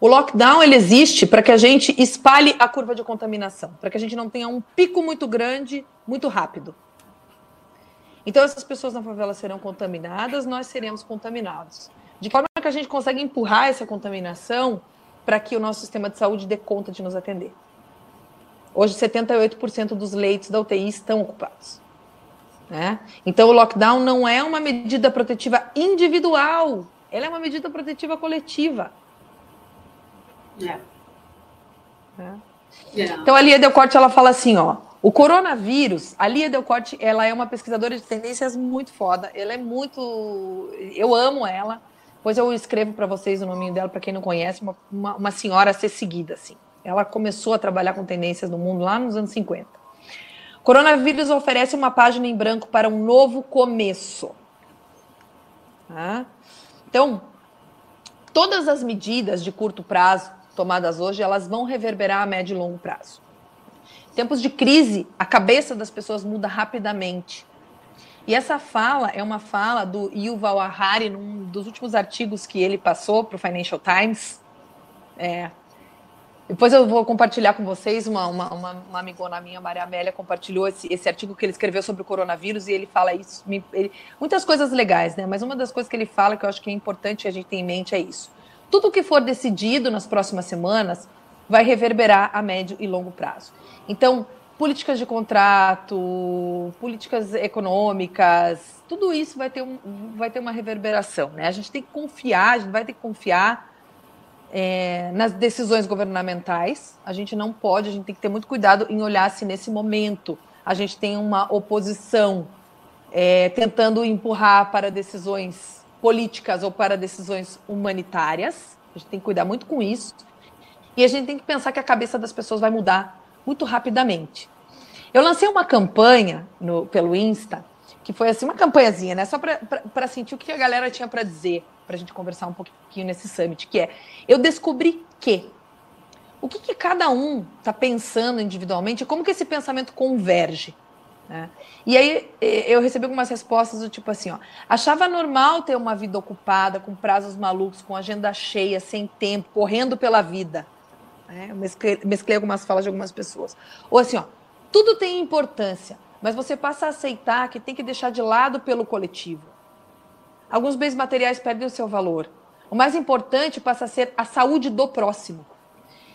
O lockdown ele existe para que a gente espalhe a curva de contaminação, para que a gente não tenha um pico muito grande, muito rápido. Então essas pessoas na favela serão contaminadas, nós seremos contaminados. De forma que a gente consegue empurrar essa contaminação para que o nosso sistema de saúde dê conta de nos atender. Hoje 78% dos leitos da UTI estão ocupados. Né? Então o lockdown não é uma medida protetiva individual, ela é uma medida protetiva coletiva. É. É. Então a Lia Delcorte ela fala assim, ó, o coronavírus, a Lia Delcorte, ela é uma pesquisadora de tendências muito foda, ela é muito, eu amo ela. Depois eu escrevo para vocês o nome dela para quem não conhece, uma, uma, uma senhora a ser seguida assim. Ela começou a trabalhar com tendências no mundo lá nos anos 50. Coronavírus oferece uma página em branco para um novo começo. Tá? Então, todas as medidas de curto prazo tomadas hoje, elas vão reverberar a médio e longo prazo. Em tempos de crise, a cabeça das pessoas muda rapidamente. E essa fala é uma fala do Yuval Harari, num dos últimos artigos que ele passou para o Financial Times. É, depois eu vou compartilhar com vocês, uma, uma, uma, uma amigona minha, Maria Amélia, compartilhou esse, esse artigo que ele escreveu sobre o coronavírus e ele fala isso, me, ele, muitas coisas legais, né? Mas uma das coisas que ele fala que eu acho que é importante a gente ter em mente é isso. Tudo que for decidido nas próximas semanas vai reverberar a médio e longo prazo. Então, políticas de contrato, políticas econômicas, tudo isso vai ter, um, vai ter uma reverberação. Né? A gente tem que confiar, a gente vai ter que confiar é, nas decisões governamentais. A gente não pode, a gente tem que ter muito cuidado em olhar se nesse momento a gente tem uma oposição é, tentando empurrar para decisões políticas ou para decisões humanitárias. A gente tem que cuidar muito com isso. E a gente tem que pensar que a cabeça das pessoas vai mudar muito rapidamente. Eu lancei uma campanha no, pelo Insta, que foi assim, uma campanhazinha, né? Só para sentir o que a galera tinha para dizer, para a gente conversar um pouquinho nesse summit, que é eu descobri que o que, que cada um está pensando individualmente, como que esse pensamento converge. Né? E aí eu recebi algumas respostas do tipo assim, ó, achava normal ter uma vida ocupada, com prazos malucos, com agenda cheia, sem tempo, correndo pela vida. Né? Eu mesclei, mesclei algumas falas de algumas pessoas. Ou assim, ó, tudo tem importância, mas você passa a aceitar que tem que deixar de lado pelo coletivo. Alguns bens materiais perdem o seu valor. O mais importante passa a ser a saúde do próximo.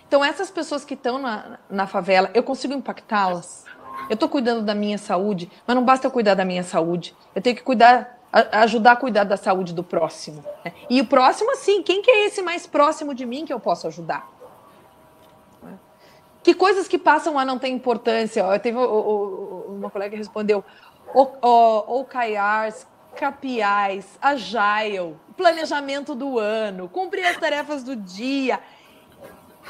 Então, essas pessoas que estão na, na favela, eu consigo impactá-las? Eu estou cuidando da minha saúde, mas não basta eu cuidar da minha saúde. Eu tenho que cuidar, ajudar a cuidar da saúde do próximo. Né? E o próximo, assim, quem que é esse mais próximo de mim que eu posso ajudar? Que coisas que passam a não ter importância? Eu teve uma colega que respondeu: OKRs, KPIs, Agile, planejamento do ano, cumprir as tarefas do dia.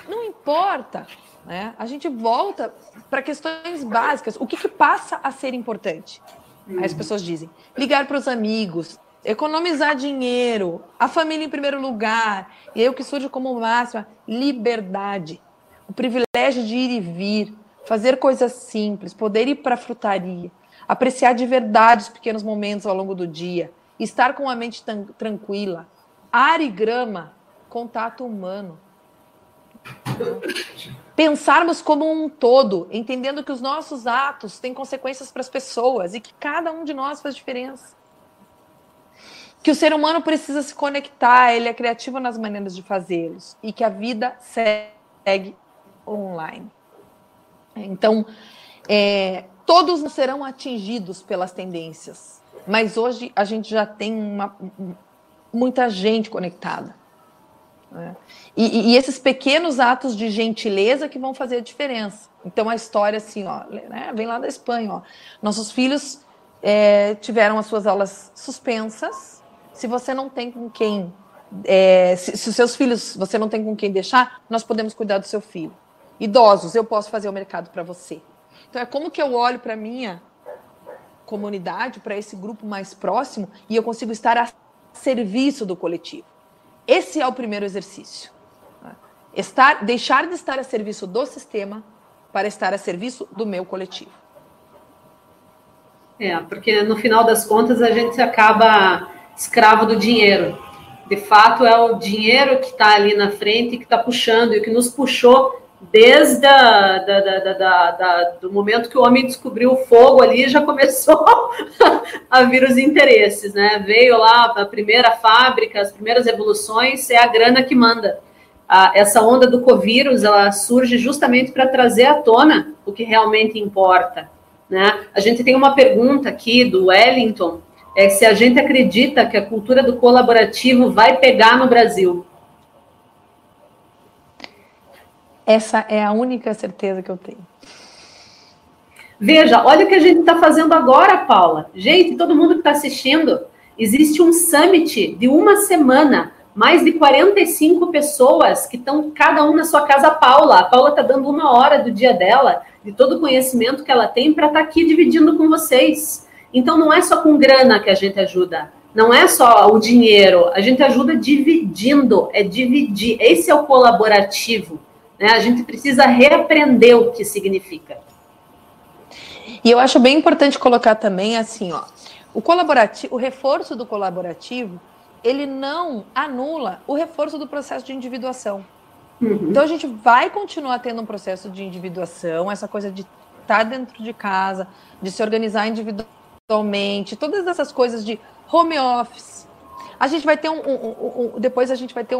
Não importa. Né? A gente volta para questões básicas. O que, que, passa a ser importante? Aí as pessoas dizem: ligar para os amigos, economizar dinheiro, a família em primeiro lugar. E aí o que surge como máxima? Liberdade. O privilégio de ir e vir, fazer coisas simples, poder ir para a frutaria, apreciar de verdade os pequenos momentos ao longo do dia, estar com a mente tranquila. Ar e grama, contato humano Pensarmos como um todo, entendendo que os nossos atos têm consequências para as pessoas e que cada um de nós faz diferença. Que o ser humano precisa se conectar, ele é criativo nas maneiras de fazê-los e que a vida segue online. Então, é, todos serão atingidos pelas tendências, mas hoje a gente já tem uma, muita gente conectada. Né? E, e, esses pequenos atos de gentileza que vão fazer a diferença. Então a história assim, ó, né, vem lá da Espanha, ó. Nossos filhos é, tiveram as suas aulas suspensas. Se você não tem com quem, é, se, se os seus filhos você não tem com quem deixar, nós podemos cuidar do seu filho. Idosos, eu posso fazer o mercado para você. Então é como que eu olho para minha comunidade, para esse grupo mais próximo e eu consigo estar a serviço do coletivo. Esse é o primeiro exercício. Estar, deixar de estar a serviço do sistema para estar a serviço do meu coletivo. É, porque no final das contas a gente acaba escravo do dinheiro. De fato, é o dinheiro que está ali na frente que está puxando e que nos puxou desde a, da, da, da, do momento que o homem descobriu o fogo ali, já (laughs) começou a vir os interesses, né? Veio lá a primeira fábrica, as primeiras evoluções, é a grana que manda. essa onda do covírus, ela surge justamente para trazer à tona o que realmente importa, né? A gente tem uma pergunta aqui do Wellington, é se a gente acredita que a cultura do colaborativo vai pegar no Brasil. Essa é a única certeza que eu tenho. Veja, olha o que a gente está fazendo agora, Paula. Gente, todo mundo que está assistindo, existe um summit de uma semana, mais de 45 pessoas que estão cada um na sua casa, Paula. A Paula está dando uma hora do dia dela, de todo o conhecimento que ela tem, para estar tá aqui dividindo com vocês. Então, não é só com grana que a gente ajuda. Não é só o dinheiro, a gente ajuda dividindo, é dividir. Esse é o colaborativo. Né? A gente precisa reaprender o que significa. E eu acho bem importante colocar também assim, ó, o colaborativo, o reforço do colaborativo, ele não anula o reforço do processo de individuação. Uhum. Então a gente vai continuar tendo um processo de individuação, essa coisa de estar tá dentro de casa, de se organizar individualmente, todas essas coisas de home office, a gente vai ter um, um, um depois a gente vai ter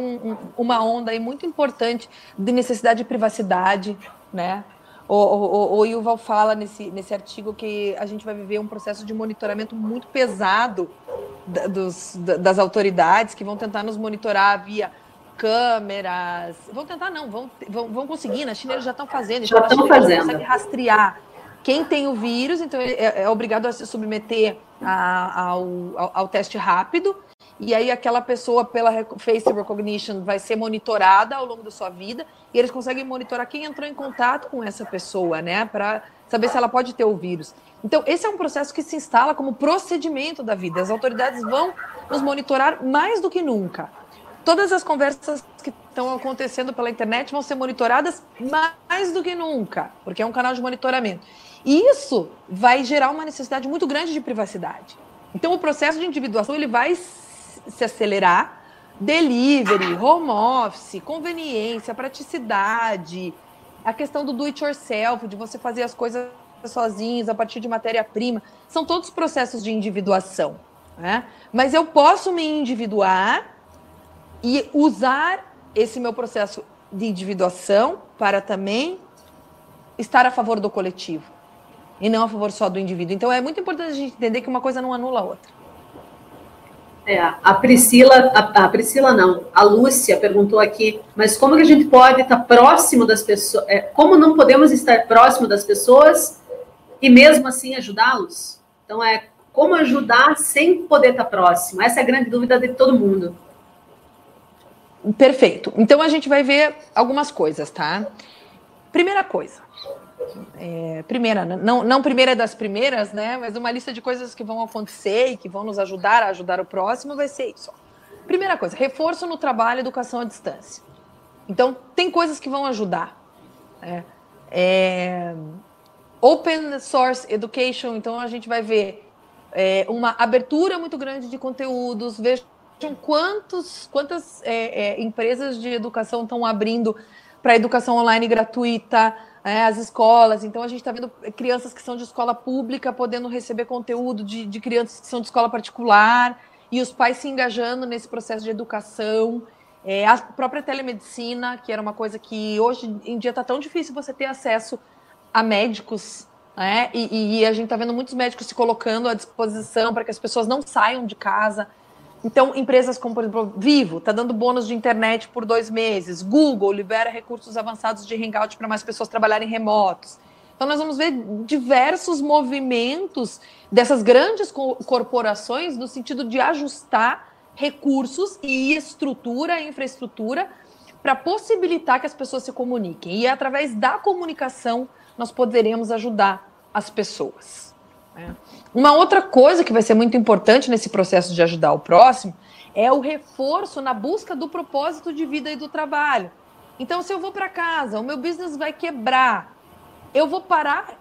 uma onda aí muito importante de necessidade de privacidade, né? O, o, o Yuval fala nesse, nesse artigo que a gente vai viver um processo de monitoramento muito pesado da, dos, das autoridades que vão tentar nos monitorar via câmeras. Vão tentar, não, vão, vão, vão conseguir. Na China eles já estão fazendo. Já estão fazendo. Consegue rastrear quem tem o vírus, então ele é, é obrigado a se submeter a, ao, ao, ao teste rápido e aí aquela pessoa pela face recognition vai ser monitorada ao longo da sua vida e eles conseguem monitorar quem entrou em contato com essa pessoa, né, para saber se ela pode ter o vírus. Então, esse é um processo que se instala como procedimento da vida. As autoridades vão nos monitorar mais do que nunca. Todas as conversas que estão acontecendo pela internet vão ser monitoradas mais do que nunca, porque é um canal de monitoramento. E isso vai gerar uma necessidade muito grande de privacidade. Então, o processo de individuação ele vai se acelerar. Delivery, home office, conveniência, praticidade, a questão do do it yourself, de você fazer as coisas sozinhos a partir de matéria-prima, são todos processos de individuação. Né? Mas eu posso me individuar e usar esse meu processo de individuação para também estar a favor do coletivo e não a favor só do indivíduo. Então é muito importante a gente entender que uma coisa não anula a outra. É, a Priscila, a, a, Priscila não, a Lúcia perguntou aqui, mas como que a gente pode estar próximo das pessoas, é, como não podemos estar próximo das pessoas e mesmo assim ajudá-los? Então é como ajudar sem poder estar próximo? Essa é a grande dúvida de todo mundo. Perfeito. Então a gente vai ver algumas coisas, tá? Primeira coisa, é, primeira, não, não primeira das primeiras, né? Mas uma lista de coisas que vão acontecer e que vão nos ajudar a ajudar o próximo vai ser isso. Primeira coisa, reforço no trabalho, educação à distância. Então, tem coisas que vão ajudar. Né? É, open source education, então a gente vai ver é, uma abertura muito grande de conteúdos. Vejam quantos, quantas é, é empresas de educação estão abrindo para educação online gratuita é, as escolas. Então, a gente está vendo crianças que são de escola pública podendo receber conteúdo de, de crianças que são de escola particular e os pais se engajando nesse processo de educação. É, a própria telemedicina, que era uma coisa que hoje em dia está tão difícil você ter acesso a médicos, né? E, e a gente está vendo muitos médicos se colocando à disposição para que as pessoas não saiam de casa. Então, empresas como, por exemplo, Vivo, está dando bônus de internet por dois meses. Google libera recursos avançados de hangout para mais pessoas trabalharem remotos. Então, nós vamos ver diversos movimentos dessas grandes corporações no sentido de ajustar recursos e estrutura, infraestrutura, para possibilitar que as pessoas se comuniquem. E através da comunicação nós poderemos ajudar as pessoas. Né? Uma outra coisa que vai ser muito importante nesse processo de ajudar o próximo é o reforço na busca do propósito de vida e do trabalho. Então, se eu vou para casa, o meu business vai quebrar, eu vou parar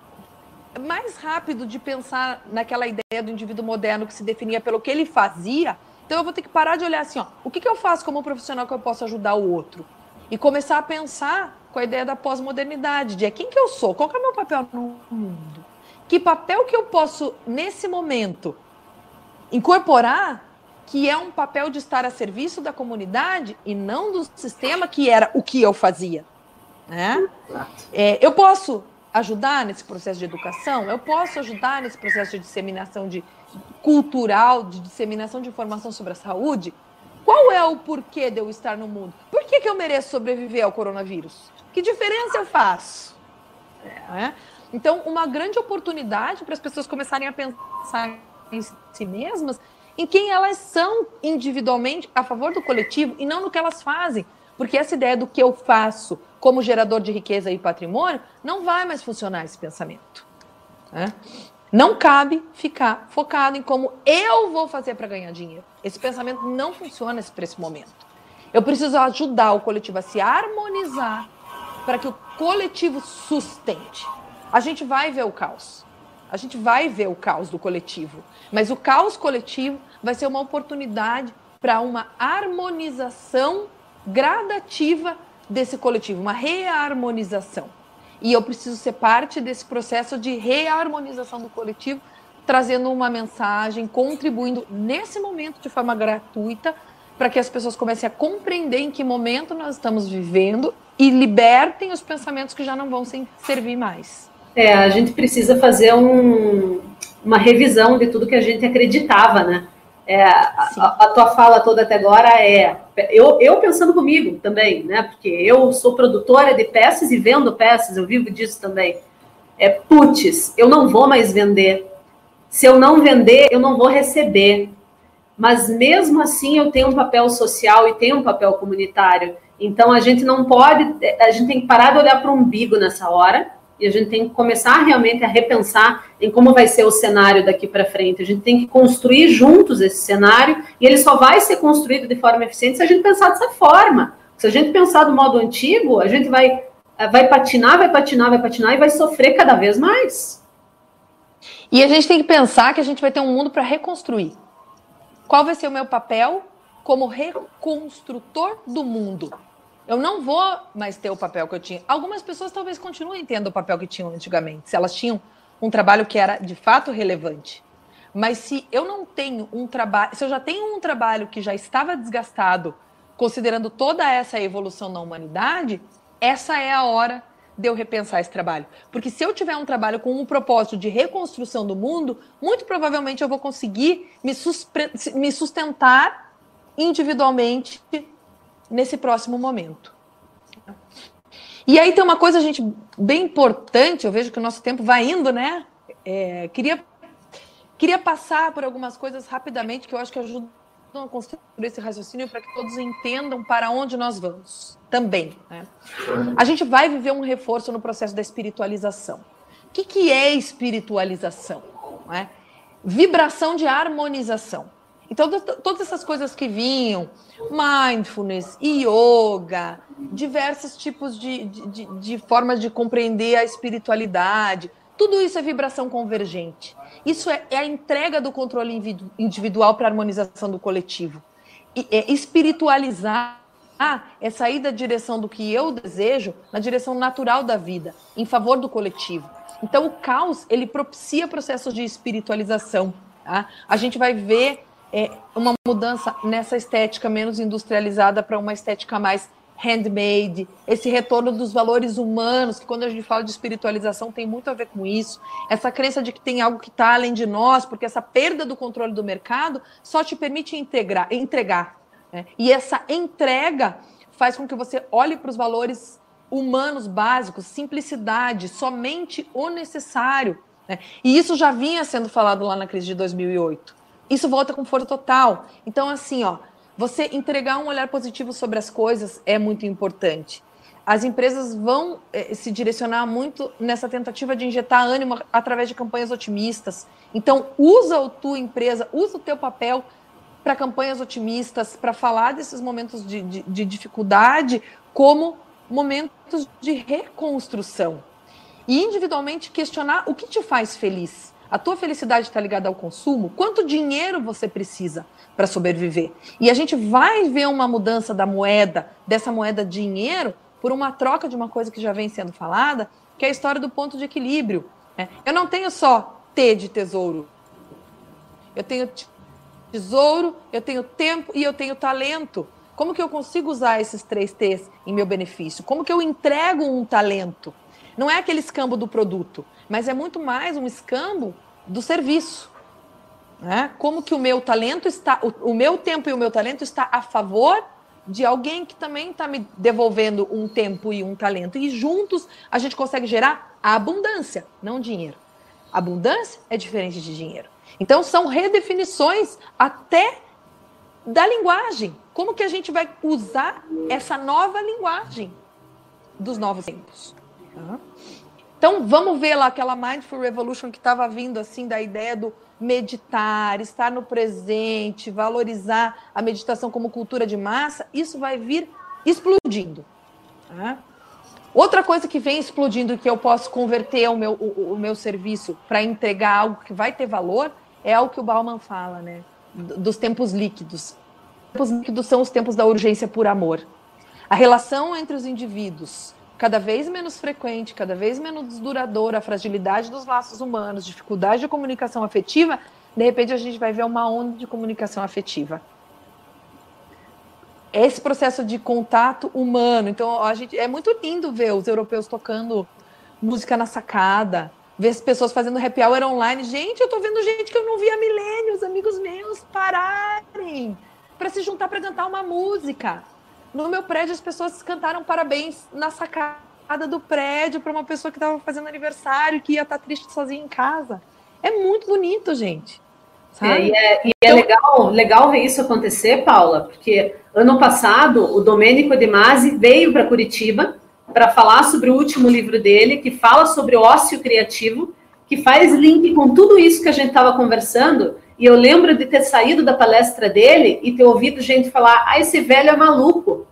mais rápido de pensar naquela ideia do indivíduo moderno que se definia pelo que ele fazia. Então, eu vou ter que parar de olhar assim: ó, o que, que eu faço como profissional que eu posso ajudar o outro? E começar a pensar com a ideia da pós-modernidade, de é, quem que eu sou, qual que é o meu papel no mundo? Que papel que eu posso, nesse momento, incorporar que é um papel de estar a serviço da comunidade e não do sistema que era o que eu fazia. Né? É, eu posso ajudar nesse processo de educação, eu posso ajudar nesse processo de disseminação de cultural, de disseminação de informação sobre a saúde. Qual é o porquê de eu estar no mundo? Por que, que eu mereço sobreviver ao coronavírus? Que diferença eu faço? É. Então, uma grande oportunidade para as pessoas começarem a pensar em si mesmas, em quem elas são individualmente a favor do coletivo e não no que elas fazem. Porque essa ideia do que eu faço como gerador de riqueza e patrimônio não vai mais funcionar esse pensamento. Né? Não cabe ficar focado em como eu vou fazer para ganhar dinheiro. Esse pensamento não funciona para esse momento. Eu preciso ajudar o coletivo a se harmonizar para que o coletivo sustente. A gente vai ver o caos. A gente vai ver o caos do coletivo. Mas o caos coletivo vai ser uma oportunidade para uma harmonização gradativa desse coletivo, uma reharmonização. E eu preciso ser parte desse processo de reharmonização do coletivo, trazendo uma mensagem, contribuindo nesse momento de forma gratuita, para que as pessoas comecem a compreender em que momento nós estamos vivendo e libertem os pensamentos que já não vão servir mais. É, a gente precisa fazer um, uma revisão de tudo que a gente acreditava, né? É, a, a, tua fala toda até agora é eu, eu pensando comigo também, né? Porque eu sou produtora de peças e vendo peças, eu vivo disso também. É putz, eu não vou mais vender. Se eu não vender, eu não vou receber. Mas mesmo assim eu tenho um papel social e tenho um papel comunitário. Então a gente não pode, a gente tem que parar de olhar para o umbigo nessa hora e a gente tem que começar realmente a repensar em como vai ser o cenário daqui para frente. A gente tem que construir juntos esse cenário e ele só vai ser construído de forma eficiente se a gente pensar dessa forma. Se a gente pensar do modo antigo, a gente vai, vai patinar, vai patinar, vai patinar e vai sofrer cada vez mais. E a gente tem que pensar que a gente vai ter um mundo para reconstruir. Qual vai ser o meu papel como reconstrutor do mundo? Eu não vou mais ter o papel que eu tinha. Algumas pessoas talvez continuem tendo o papel que tinham antigamente, se elas tinham um trabalho que era de fato relevante. Mas se eu não tenho um trabalho, se eu já tenho um trabalho que já estava desgastado, considerando toda essa evolução na humanidade, essa é a hora de eu repensar esse trabalho. Porque se eu tiver um trabalho com um propósito de reconstrução do mundo, muito provavelmente eu vou conseguir me sustentar individualmente nesse próximo momento. E aí tem uma coisa, gente, bem importante, eu vejo que o nosso tempo vai indo, né? É, queria, queria passar por algumas coisas rapidamente que eu acho que ajudam a construir esse raciocínio para que todos entendam para onde nós vamos também. Né? A gente vai viver um reforço no processo da espiritualização. O que, que é espiritualização? É? Vibração de harmonização. Então, todas essas coisas que vinham, mindfulness, yoga, diversos tipos de, de, de, formas de compreender a espiritualidade, tudo isso é vibração convergente. Isso é, é a entrega do controle individual para a harmonização do coletivo. E, é espiritualizar é sair da direção do que eu desejo na direção natural da vida, em favor do coletivo. Então, o caos, ele propicia processos de espiritualização. Tá? A gente vai ver é, uma mudança nessa estética menos industrializada para uma estética mais handmade, esse retorno dos valores humanos, que quando a gente fala de espiritualização tem muito a ver com isso, essa crença de que tem algo que está além de nós, porque essa perda do controle do mercado só te permite integrar, entregar. Né? E essa entrega faz com que você olhe para os valores humanos básicos, simplicidade, somente o necessário. Né? E isso já vinha sendo falado lá na crise de 2008. Isso volta com força total. Então, assim, ó, você entregar um olhar positivo sobre as coisas é muito importante. As empresas vão eh, se direcionar muito nessa tentativa de injetar ânimo através de campanhas otimistas. Então, usa a tua empresa, usa o teu papel para campanhas otimistas, para falar desses momentos de, de, de dificuldade como momentos de reconstrução. E individualmente questionar o que te faz feliz. A tua felicidade está ligada ao consumo? Quanto dinheiro você precisa? para sobreviver. E a gente vai ver uma mudança da moeda, dessa moeda dinheiro, por uma troca de uma coisa que já vem sendo falada, que é a história do ponto de equilíbrio. Né? Eu não tenho só T de tesouro. Eu tenho tesouro, eu tenho tempo e eu tenho talento. Como que eu consigo usar esses três T's em meu benefício? Como que eu entrego um talento? Não é aquele escambo do produto, mas é muito mais um escambo do serviço. Né? Como que o meu talento está, o, o meu tempo e o meu talento está a favor de alguém que também está me devolvendo um tempo e um talento. E juntos a gente consegue gerar abundância, não dinheiro. Abundância é diferente de dinheiro. Então são redefinições até da linguagem. Como que a gente vai usar essa nova linguagem dos novos tempos? Então vamos ver lá aquela Mindful Revolution que estava vindo assim da ideia do meditar, estar no presente, valorizar a meditação como cultura de massa, isso vai vir explodindo. Tá? Outra coisa que vem explodindo que eu posso converter o meu, o, o meu serviço para entregar algo que vai ter valor é o que o Bauman fala, né? Dos tempos líquidos. Os tempos líquidos são os tempos da urgência por amor. A relação entre os indivíduos cada vez menos frequente, cada vez menos duradoura, a fragilidade dos laços humanos, dificuldade de comunicação afetiva, de repente a gente vai ver uma onda de comunicação afetiva. Esse processo de contato humano. Então, a gente é muito lindo ver os europeus tocando música na sacada, ver as pessoas fazendo happy hour online. Gente, eu tô vendo gente que eu não via há milênios, amigos meus, pararem para se juntar para cantar uma música. No meu prédio, as pessoas cantaram parabéns na sacada do prédio para uma pessoa que estava fazendo aniversário, que ia estar tá triste sozinha em casa. É muito bonito, gente. É, e é, e é então... legal, legal ver isso acontecer, Paula, porque ano passado o Domênico De Masi veio para Curitiba para falar sobre o último livro dele, que fala sobre ócio criativo, que faz link com tudo isso que a gente estava conversando e eu lembro de ter saído da palestra dele e ter ouvido gente falar: ah, esse velho é maluco.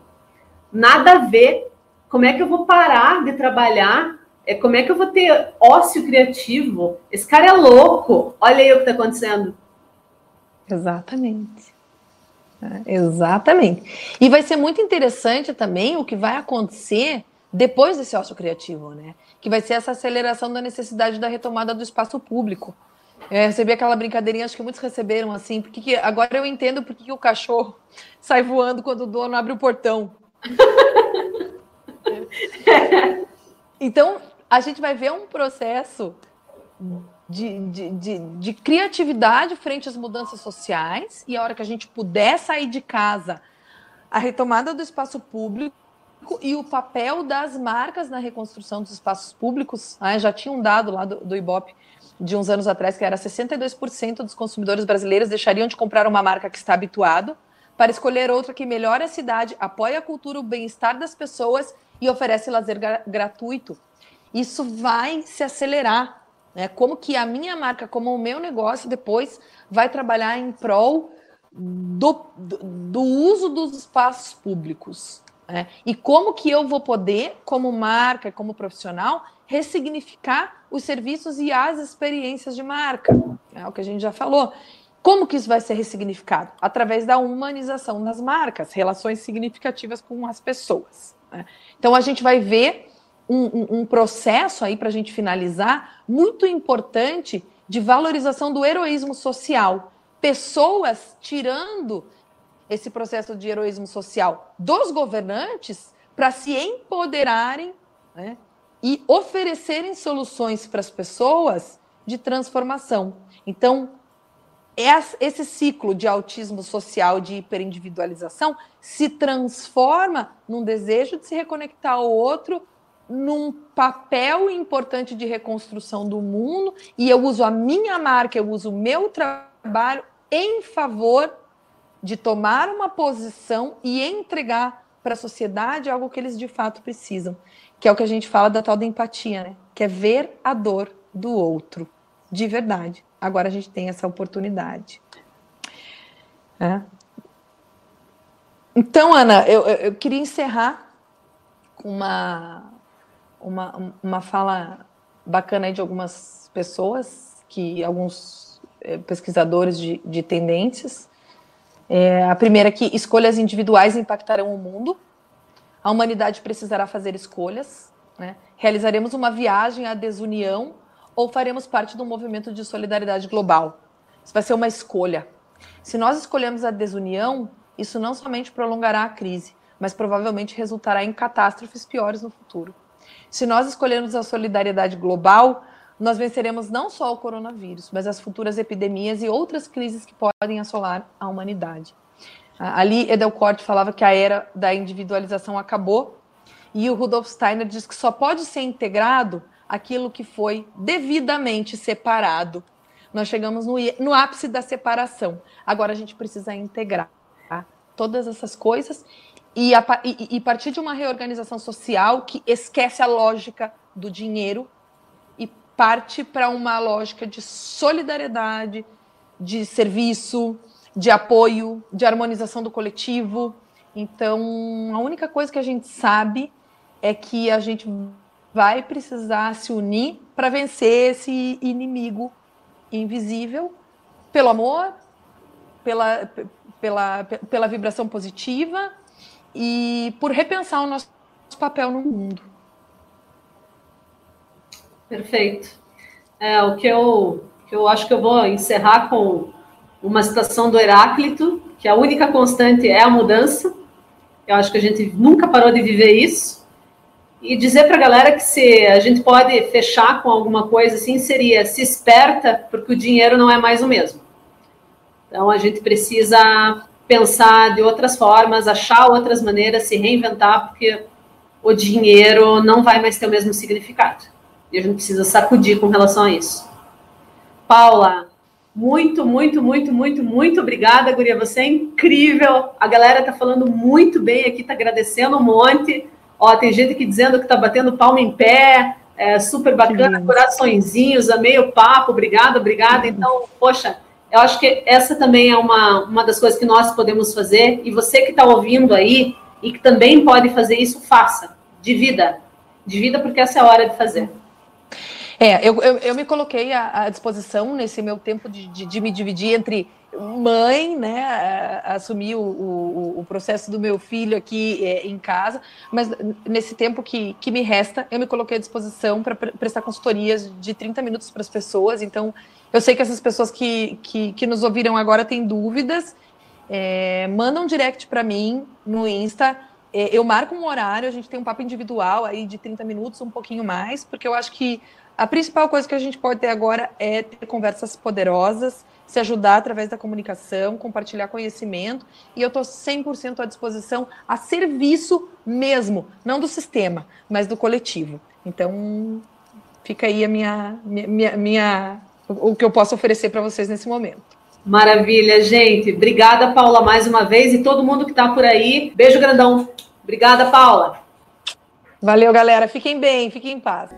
Nada a ver. Como é que eu vou parar de trabalhar? É, como é que eu vou ter ócio criativo? Esse cara é louco. Olha aí o que está acontecendo. Exatamente. É, exatamente. E vai ser muito interessante também o que vai acontecer depois desse ócio criativo, né? Que vai ser essa aceleração da necessidade da retomada do espaço público. É, recebi aquela brincadeirinha, acho que muitos receberam assim, porque que, agora eu entendo porque que o cachorro (laughs) sai voando quando o dono abre o portão. (laughs) então, a gente vai ver um processo de, de, de, de, criatividade frente às mudanças sociais, e a hora que a gente puder sair de casa, a retomada do espaço público e o papel das marcas na reconstrução dos espaços públicos. Né? Já tinha um dado lá do, do Ibope de uns anos atrás, que era 62% dos consumidores brasileiros deixariam de comprar uma marca que está habituado para escolher outra que melhore a cidade, apoia a cultura, o bem-estar das pessoas e oferece lazer gratuito. Isso vai se acelerar. Né? Como que a minha marca, como o meu negócio, depois vai trabalhar em prol do, do, do uso dos espaços públicos. Né? E como que eu vou poder, como marca, como profissional, ressignificar os serviços e as experiências de marca. É o que a gente já falou. Como que isso vai ser ressignificado? Através da humanização das marcas, relações significativas com as pessoas. Né? Então a gente vai ver um, um, um processo aí para a gente finalizar muito importante de valorização do heroísmo social. Pessoas tirando esse processo de heroísmo social dos governantes para se empoderarem né, e oferecerem soluções para as pessoas de transformação. Então, esse ciclo de autismo social, de hiperindividualização, se transforma num desejo de se reconectar ao outro, num papel importante de reconstrução do mundo, e eu uso a minha marca, eu uso o meu trabalho em favor de tomar uma posição e entregar para a sociedade algo que eles de fato precisam, que é o que a gente fala da tal da empatia, né? Que é ver a dor do outro, de verdade. Agora a gente tem essa oportunidade. É. Então, Ana, eu, eu queria encerrar com uma, uma, uma fala bacana de algumas pessoas, que alguns é, pesquisadores de, de tendências. É, a primeira é que escolhas individuais impactarão o mundo. A humanidade precisará fazer escolhas. Né? Realizaremos uma viagem à desunião ou faremos parte de um movimento de solidariedade global. Isso vai ser uma escolha. Se nós escolhemos a desunião, isso não somente prolongará a crise, mas provavelmente resultará em catástrofes piores no futuro. Se nós escolhermos a solidariedade global, nós venceremos não só o coronavírus, mas as futuras epidemias e outras crises que podem assolar a humanidade. Ali, Edelkort falava que a era da individualização acabou, e o Rudolf Steiner diz que só pode ser integrado aquilo que foi devidamente separado. Nós chegamos no, no ápice da separação. Agora a gente precisa integrar tá? todas essas coisas e, a, e, e partir de uma reorganização social que esquece a lógica do dinheiro e parte para uma lógica de solidariedade, de serviço, de apoio, de harmonização do coletivo. Então, a única coisa que a gente sabe é que a gente vai precisar se unir para vencer esse inimigo invisível pelo amor, pela, pela, pela vibração positiva e por repensar o nosso papel no mundo. Perfeito. É, o que eu, que eu acho que eu vou encerrar com uma citação do Heráclito, que a única constante é a mudança. Eu acho que a gente nunca parou de viver isso e dizer para a galera que se a gente pode fechar com alguma coisa assim, seria se esperta, porque o dinheiro não é mais o mesmo. Então a gente precisa pensar de outras formas, achar outras maneiras, se reinventar, porque o dinheiro não vai mais ter o mesmo significado. E a gente precisa sacudir com relação a isso. Paula, muito, muito, muito, muito, muito obrigada, Guria. Você é incrível. A galera tá falando muito bem aqui, tá agradecendo um monte. Ó, tem gente aqui dizendo que tá batendo palma em pé, é super bacana, coraçõezinhos, amei o papo, obrigada, obrigada. Então, poxa, eu acho que essa também é uma, uma das coisas que nós podemos fazer, e você que está ouvindo aí e que também pode fazer isso, faça, de vida, de vida, porque essa é a hora de fazer. É, eu, eu, eu me coloquei à, à, disposição nesse meu tempo de, de, de me dividir entre mãe, né, assumir o, o, o, processo do meu filho aqui é, em casa, mas nesse tempo que, que me resta, eu me coloquei à disposição para prestar consultorias de 30 minutos para as pessoas. Então, eu sei que essas pessoas que, que, que nos ouviram agora têm dúvidas, é, mandam um direct para mim no Insta. É, eu marco um horário, a gente tem um papo individual aí de 30 minutos, um pouquinho mais, porque eu acho que a principal coisa que a gente pode ter agora é ter conversas poderosas se ajudar através da comunicação, compartilhar conhecimento, e eu estou 100% à disposição a serviço mesmo, não do sistema, mas do coletivo. Então, fica aí a minha, minha, minha o que eu posso oferecer para vocês nesse momento. Maravilha, gente. Obrigada, Paula, mais uma vez, e todo mundo que está por aí. Beijo grandão. Obrigada, Paula. Valeu, galera. Fiquem bem, fiquem em paz.